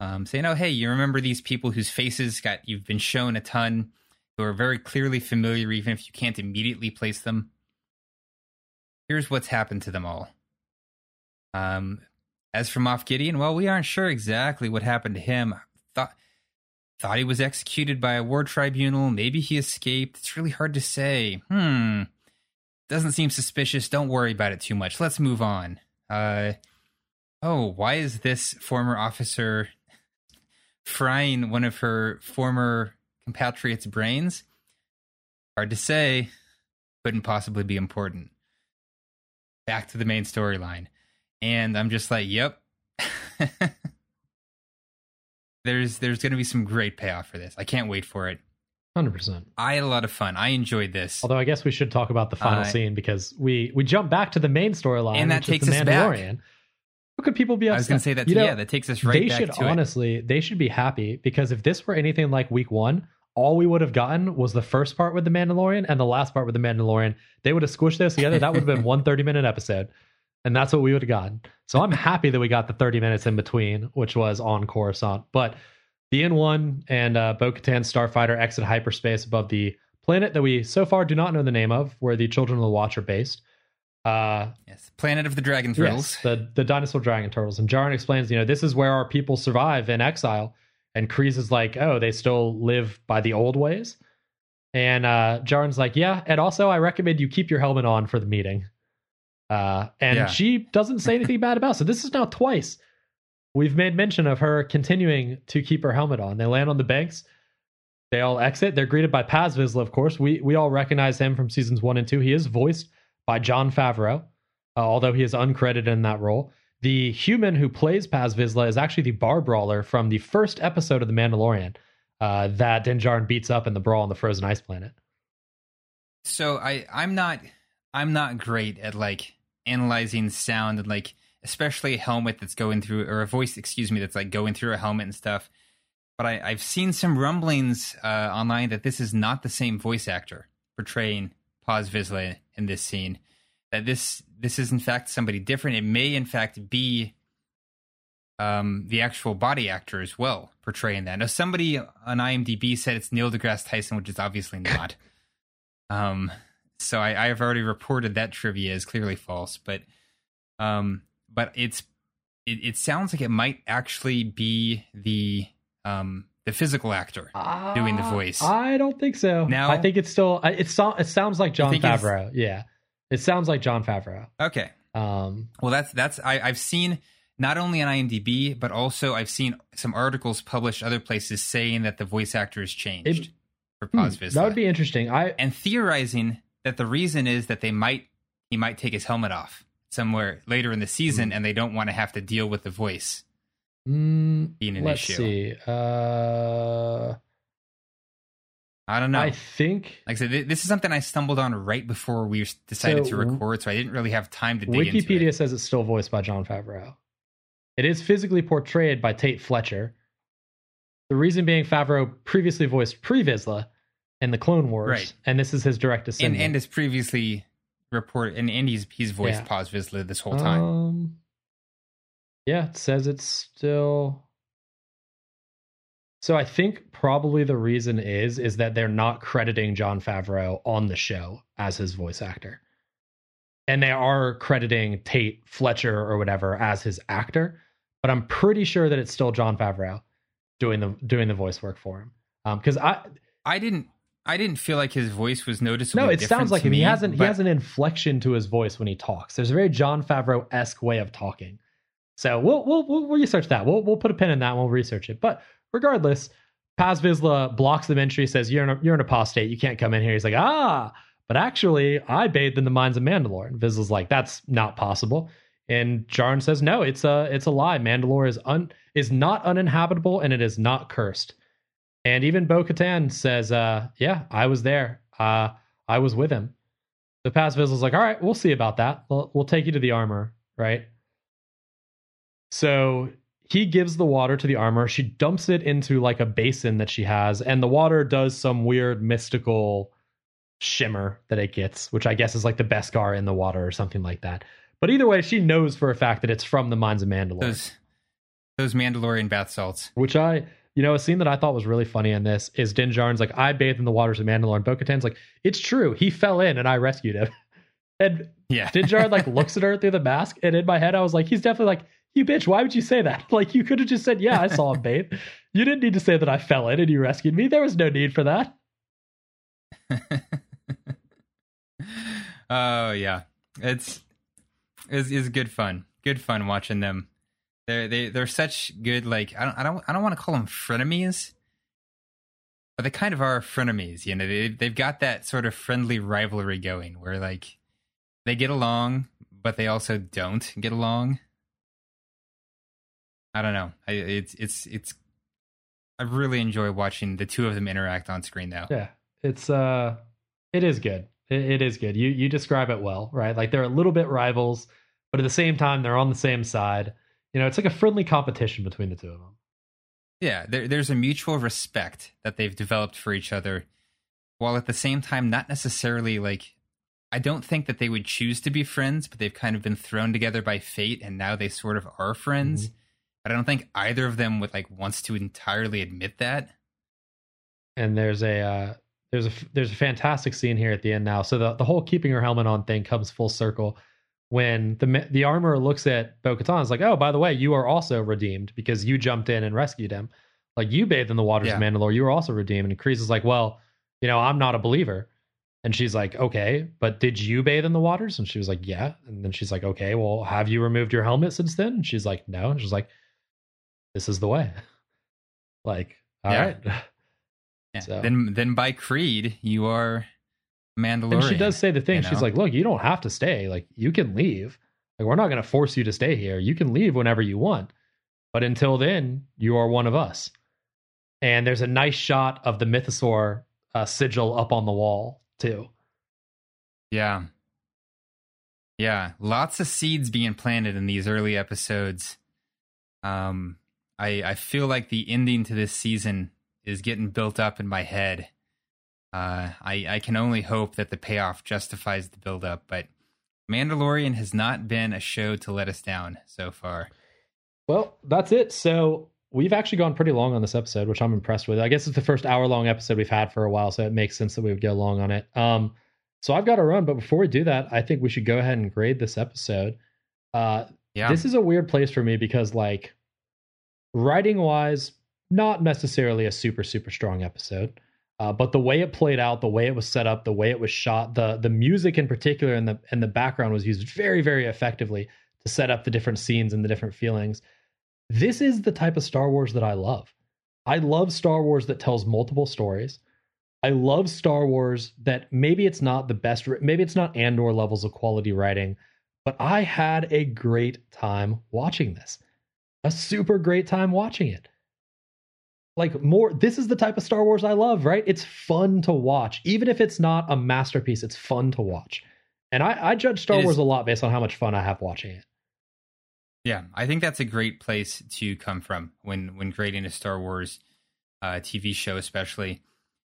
um, saying, "Oh, hey, you remember these people whose faces got you've been shown a ton, who are very clearly familiar, even if you can't immediately place them. Here's what's happened to them all." Um, as for Moff Gideon, well, we aren't sure exactly what happened to him. Thought thought he was executed by a war tribunal. Maybe he escaped. It's really hard to say. Hmm. Doesn't seem suspicious. Don't worry about it too much. Let's move on. Uh, oh, why is this former officer frying one of her former compatriots' brains? Hard to say. Couldn't possibly be important. Back to the main storyline. And I'm just like, yep. [LAUGHS] there's there's going to be some great payoff for this. I can't wait for it. Hundred percent. I had a lot of fun. I enjoyed this. Although I guess we should talk about the final Uh, scene because we we jump back to the main storyline, And that takes the us back. Mandalorian. How could people be upset? I was going to say that. You know, yeah, that takes us right they back should to it. honestly they should be happy because if this were anything like week one all we would have gotten was the first part with the mandalorian and the last part with the mandalorian they would have squished those together that would have been [LAUGHS] one 30 minute episode and that's what we would have gotten so i'm happy that we got the 30 minutes in between which was on coruscant but the n1 and uh, bo-katan starfighter exit hyperspace above the planet that we so far do not know the name of where the children of the watch are based Uh, yes, Planet of the Dragon Turtles. Yes, the the dinosaur dragon turtles. And Djarin explains, you know, this is where our people survive in exile. And Kryze is like, oh, they still live by the old ways. And uh, Djarin's like, yeah, and also I recommend you keep your helmet on for the meeting. Uh, and Yeah. she doesn't say anything bad about. it. So this is now twice we've made mention of her continuing to keep her helmet on. They land on the banks. They all exit. They're greeted by Paz Vizsla, of course. We we all recognize him from seasons one and two. He is voiced by Jon Favreau, uh, although he is uncredited in that role. The human who plays Paz Vizsla is actually the bar brawler from the first episode of The Mandalorian uh, that Din Djarin beats up in the brawl on the frozen ice planet. So I I'm not I'm not great at like analyzing sound and like especially a helmet that's going through or a voice excuse me that's like going through a helmet and stuff. But I, I've seen some rumblings uh, online that this is not the same voice actor portraying Paz Vizsla in this scene. That this this is in fact somebody different. It may in fact be um, the actual body actor as well portraying that. Now somebody on IMDb said it's Neil deGrasse Tyson, which is obviously not. Um, so I, I have already reported that trivia is clearly false, but um, but it's it, it sounds like it might actually be the um the physical actor. Doing the voice. I don't think so. No? I think it's still. It so, it sounds like Jon Favreau. Yeah, it sounds like Jon Favreau. Okay, Um, well that's that's I, I've seen not only on IMDb but also I've seen some articles published other places saying that the voice actor has changed It- for hmm, Paz Vizsla. that would be interesting. I and theorizing that the reason is that they might he might take his helmet off somewhere later in the season and they don't want to have to deal with the voice mm, being an let's issue. see. Uh, I don't know. I think like I said, this is something I stumbled on right before we decided So, to record, so I didn't really have time to dig into Wikipedia it. says it's still voiced by Jon Favreau. It is physically portrayed by Tait Fletcher. The reason being Favreau previously voiced Pre Vizsla in the Clone Wars, Right. and this is his direct And descendant. and as previously reported, and, and he's he's voiced Yeah. Paz Vizsla this whole time. Um, yeah, it says it's still. So I think probably the reason is is that they're not crediting Jon Favreau on the show as his voice actor, and they are crediting Tait Fletcher or whatever as his actor. But I'm pretty sure that it's still Jon Favreau doing the doing the voice work for him. Um, because I I didn't I didn't feel like his voice was noticeably. no, it sounds like him. He me, has an he has an inflection to his voice when he talks. There's a very Jon Favreau esque way of talking. So we'll, we'll we'll research that. We'll we'll put a pin in that. and We'll research it. But regardless, Paz Vizsla blocks them entry. Says you're an, you're an apostate. You can't come in here. He's like ah, but actually I bathed in the mines of Mandalore. And Vizsla's like that's not possible. And Djarin says no, it's a it's a lie. Mandalore is un is not uninhabitable and it is not cursed. And even Bo Katan says, uh, yeah, I was there. Uh, I was with him. The Paz Vizsla's like, all right, we'll see about that. We'll, we'll take you to the armor, right? So he gives the water to the armor. She dumps it into like a basin that she has, and the water does some weird mystical shimmer that it gets, which I guess is like the Beskar in the water or something like that. But either way, she knows for a fact that it's from the mines of Mandalore those those Mandalorian bath salts. which I, you know, a scene that I thought was really funny in this is Din Djarin's like, I bathed in the waters of Mandalore, and Bo-Katan's like, it's true, he fell in and I rescued him. [LAUGHS] And Yeah, Din Djarin like [LAUGHS] looks at her through the mask, and in my head I was like, he's definitely like, you bitch, why would you say that? [LAUGHS] Like you could have just said, yeah, I saw him bathe. You didn't need to say that I fell in and you rescued me. There was no need for that. oh yeah, it's it's, it's good fun. Good fun watching them. They're they they're such good. Like I don't I don't I don't want to call them frenemies, but they kind of are frenemies. You know, they they've got that sort of friendly rivalry going where like they get along, but they also don't get along. I don't know. I, it's it's it's. I really enjoy watching the two of them interact on screen though. Yeah, it's uh, it is good. It, it is good. You you describe it well, right? Like they're a little bit rivals, but at the same time they're on the same side. You know, it's like a friendly competition between the two of them. Yeah, there, there's a mutual respect that they've developed for each other, while at the same time not necessarily like. I don't think that they would choose to be friends, but they've kind of been thrown together by fate, and now they sort of are friends. But I don't think either of them would like wants to entirely admit that. and there's a uh, there's a there's a fantastic scene here at the end now. So the the whole keeping her helmet on thing comes full circle. When the the armorer looks at Bo Katan, is like, oh, by the way, you are also redeemed because you jumped in and rescued him. Like you bathed in the waters Yeah. of Mandalore, you were also redeemed. And Kryze is like, well, you know, I'm not a believer. And she's like, okay, but did you bathe in the waters? And she was like, yeah. And then she's like, okay, well, have you removed your helmet since then? And she's like, no. And she's like, this is the way. [LAUGHS] like, all Yeah. right. [LAUGHS] Yeah. So- Then then by creed, you are Mandalorian. And she does say the thing. you She's like, look, you don't have to stay. Like, you can leave. Like, we're not going to force you to stay here. You can leave whenever you want. But until then, you are one of us. And there's a nice shot of the mythosaur uh, sigil up on the wall, too. Yeah. Yeah, lots of seeds being planted in these early episodes. Um I I feel like the ending to this season is getting built up in my head. Uh I I can only hope that the payoff justifies the build up, but Mandalorian has not been a show to let us down so far. Well, that's it. So we've actually gone pretty long on this episode, which I'm impressed with. I guess it's the first hour long episode we've had for a while, so it makes sense that we would get long on it. Um, so I've got to run, but before we do that, I think we should go ahead and grade this episode. Uh, Yeah. This is a weird place for me because, like, writing wise, not necessarily a super super strong episode. Uh, but the way it played out, the way it was set up, the way it was shot, the the music in particular, and the and the background was used very very effectively to set up the different scenes and the different feelings. This is the type of Star Wars that I love. I love Star Wars that tells multiple stories. I love Star Wars that maybe it's not the best, maybe it's not Andor levels of quality writing, but I had a great time watching this. A super great time watching it. Like more, this is the type of Star Wars I love, right? It's fun to watch. Even if it's not a masterpiece, it's fun to watch. And I, I judge Star is- Wars a lot based on how much fun I have watching it. Yeah, I think that's a great place to come from when when grading a Star Wars uh, TV show, especially.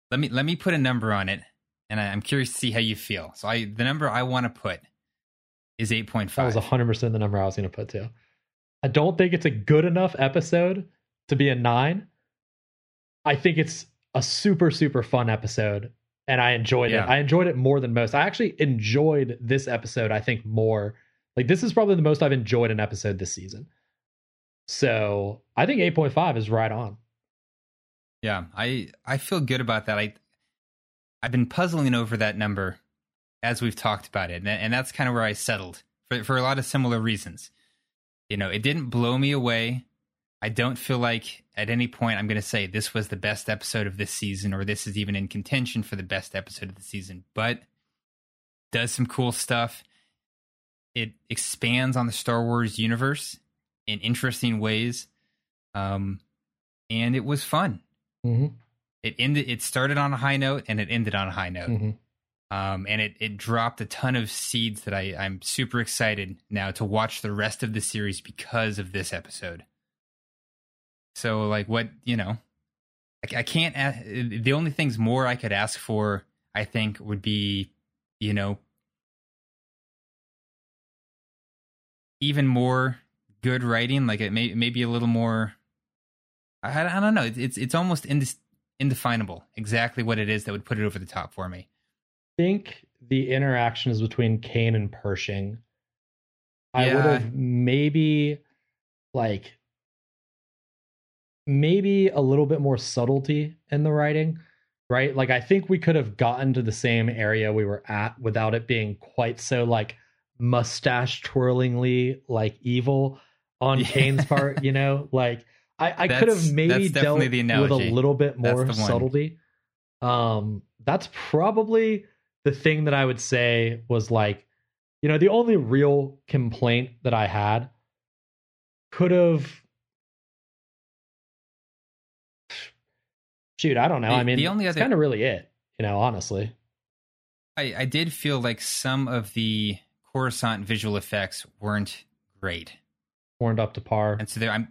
Let me let me put a number on it, and I, I'm curious to see how you feel. So, I the number I want to put is 8.5 That was five. 100% the number I was going to put too. I don't think it's a good enough episode to be a nine. I think it's a super, super fun episode. And I enjoyed Yeah. it. I enjoyed it more than most. I actually enjoyed this episode, I think, more. Like, this is probably the most I've enjoyed an episode this season. So I think 8.5 is right on. Yeah, I I feel good about that. I I've been puzzling over that number as we've talked about it, and, and that's kind of where I settled for for a lot of similar reasons. You know, it didn't blow me away. I don't feel like at any point I'm going to say this was the best episode of this season or this is even in contention for the best episode of the season, but does some cool stuff. It expands on the Star Wars universe in interesting ways. Um and it was fun Mm-hmm. it ended it started on a high note and it ended on a high note Mm-hmm. um and it it dropped a ton of seeds that i i'm super excited now to watch the rest of the series because of this episode so like what you know i, I can't a- the only things more i could ask for i think would be you know even more good writing like it may maybe a little more I, I don't know. It's it's, it's almost indis, indefinable exactly what it is that would put it over the top for me. think the interaction is between Kane and Pershing. I would have maybe like maybe a little bit more subtlety in the writing, right? Like I think we could have gotten to the same area we were at without it being quite so like mustache twirlingly like evil on Yeah. Kane's part, [LAUGHS] you know? Like I, I could have maybe dealt with a little bit more subtlety. Um, that's probably the thing that I would say was like, you know, the only real complaint that I had could have. Shoot, I don't know. The- I mean, the only other- kind of really it, you know, honestly. I, I did feel like some of the Coruscant visual effects weren't great, Weren't up to par. and so there I'm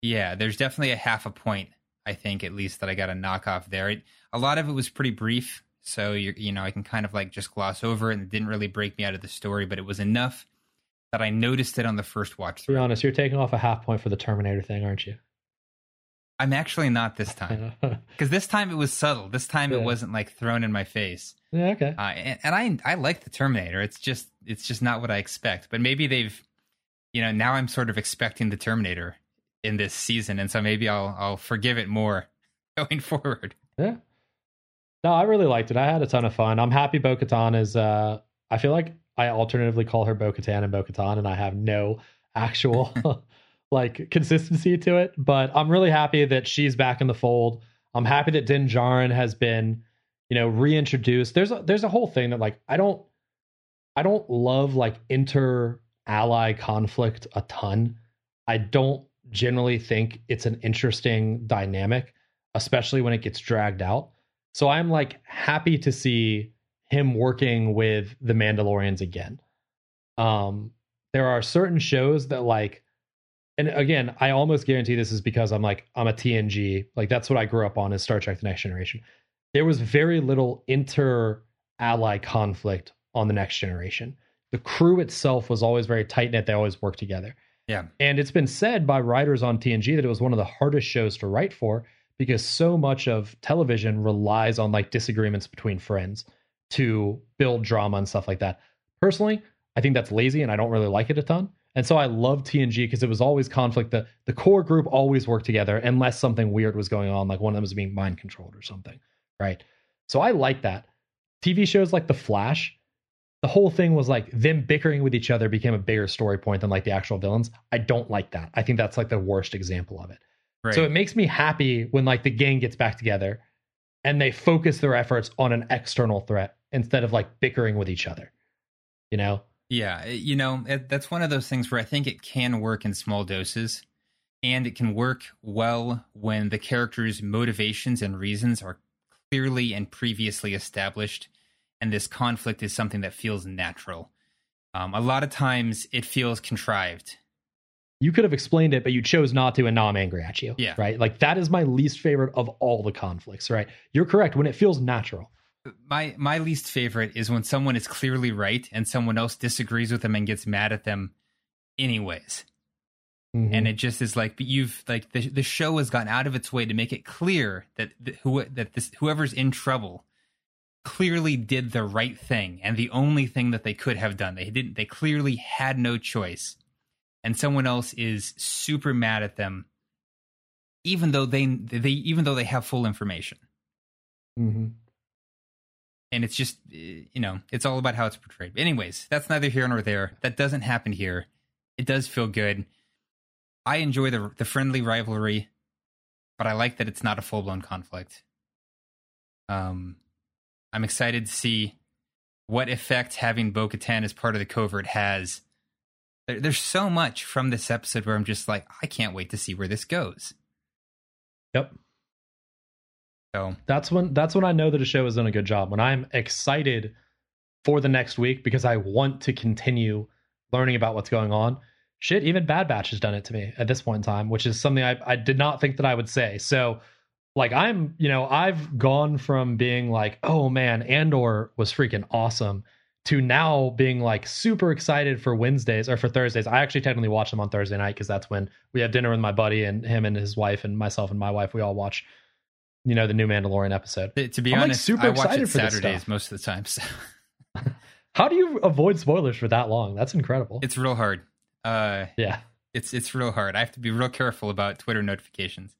yeah, there's definitely a half a point I think at least that I got a knock off there. It, a lot of it was pretty brief, so you you know I can kind of like just gloss over it, and it didn't really break me out of the story, but it was enough that I noticed it on the first watch To be honest, you're taking off a half point for the Terminator thing, aren't you? I'm actually not this time. [LAUGHS] because this time it was subtle. This time Yeah. it wasn't like thrown in my face. Yeah, okay. Uh, and, and I I like the Terminator. It's just it's just not what I expect. But maybe they've, you know, now I'm sort of expecting the Terminator in this season, and so maybe I'll I'll forgive it more [LAUGHS] going forward. Yeah. No, I really liked it. I had a ton of fun. I'm happy Bo Katan is uh I feel like I alternatively call her Bo Katan and Bo Katan, and I have no actual [LAUGHS] like consistency to it. But I'm really happy that she's back in the fold. I'm happy that Din Djarin has been, you know, reintroduced. There's a there's a whole thing that like I don't I don't love like inter ally conflict a ton. I don't generally think it's an interesting dynamic, especially when it gets dragged out. So I'm like happy to see him working with the Mandalorians again. Um, there are certain shows that like, and again, I almost guarantee this is because I'm like I'm a TNG, like that's what I grew up on is Star Trek: The Next Generation. There was very little inter ally conflict on the Next Generation. The crew itself was always very tight knit. They always worked together. Yeah. And it's been said by writers on TNG that it was one of the hardest shows to write for because so much of television relies on like disagreements between friends to build drama and stuff like that. Personally, I think that's lazy and I don't really like it a ton. And so I love TNG because it was always conflict. The the core group always worked together unless something weird was going on, like one of them was being mind controlled or something. Right. So I like that. TV shows like The Flash, the whole thing was like them bickering with each other became a bigger story point than like the actual villains. I don't like that. I think that's like the worst example of it. Right. So it makes me happy when like the gang gets back together and they focus their efforts on an external threat instead of like bickering with each other. You know? Yeah, you know, it, that's one of those things where I think it can work in small doses and it can work well when the characters' motivations and reasons are clearly and previously established and this conflict is something that feels natural. Um, a lot of times it feels contrived. You could have explained it, but you chose not to, and now I'm angry at you. Yeah. Right? Like that is my least favorite of all the conflicts, right? You're correct when it feels natural. My my least favorite is when someone is clearly right and someone else disagrees with them and gets mad at them anyways. Mm-hmm. And it just is like you've like the the show has gone out of its way to make it clear that the, who that this whoever's in trouble clearly did the right thing and the only thing that they could have done. They didn't they clearly had no choice. And someone else is super mad at them even though they they even though they have full information. Mm-hmm. And it's just you know, it's all about how it's portrayed. anyways, that's neither here nor there. That doesn't happen here. It does feel good. I enjoy the the friendly rivalry, but I like that it's not a full blown conflict. Um, I'm excited to see what effect having Bo Katan as part of the covert has. There, there's so much from this episode where I'm just like, I can't wait to see where this goes. Yep. That's when that's when I know that a show has done a good job. When I'm excited for the next week because I want to continue learning about what's going on. Shit, even Bad Batch has done it to me at this point in time, which is something I, I did not think that I would say. So like I'm, you know, I've gone from being like, oh man, Andor was freaking awesome to now being like super excited for Wednesdays or for Thursdays. I actually technically watch them on Thursday night because that's when we have dinner with my buddy and him and his wife and myself and my wife. We all watch, you know, the new Mandalorian episode. To be I'm honest, like super I watch it Saturdays most of the time. So. [LAUGHS] How do you avoid spoilers for that long? That's incredible. It's real hard. Uh, yeah, it's it's real hard. I have to be real careful about Twitter notifications.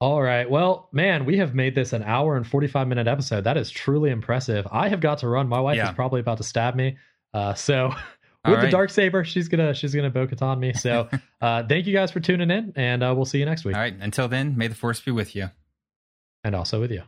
All right. Well, man, we have made this an hour and 45 minute episode. That is truly impressive. I have got to run. My wife yeah. is probably about to stab me. Uh, so [LAUGHS] with right. the dark saber, she's gonna she's gonna bo on me. So [LAUGHS] uh, thank you guys for tuning in, and uh, we'll see you next week. All right. Until then, may the force be with you, and also with you.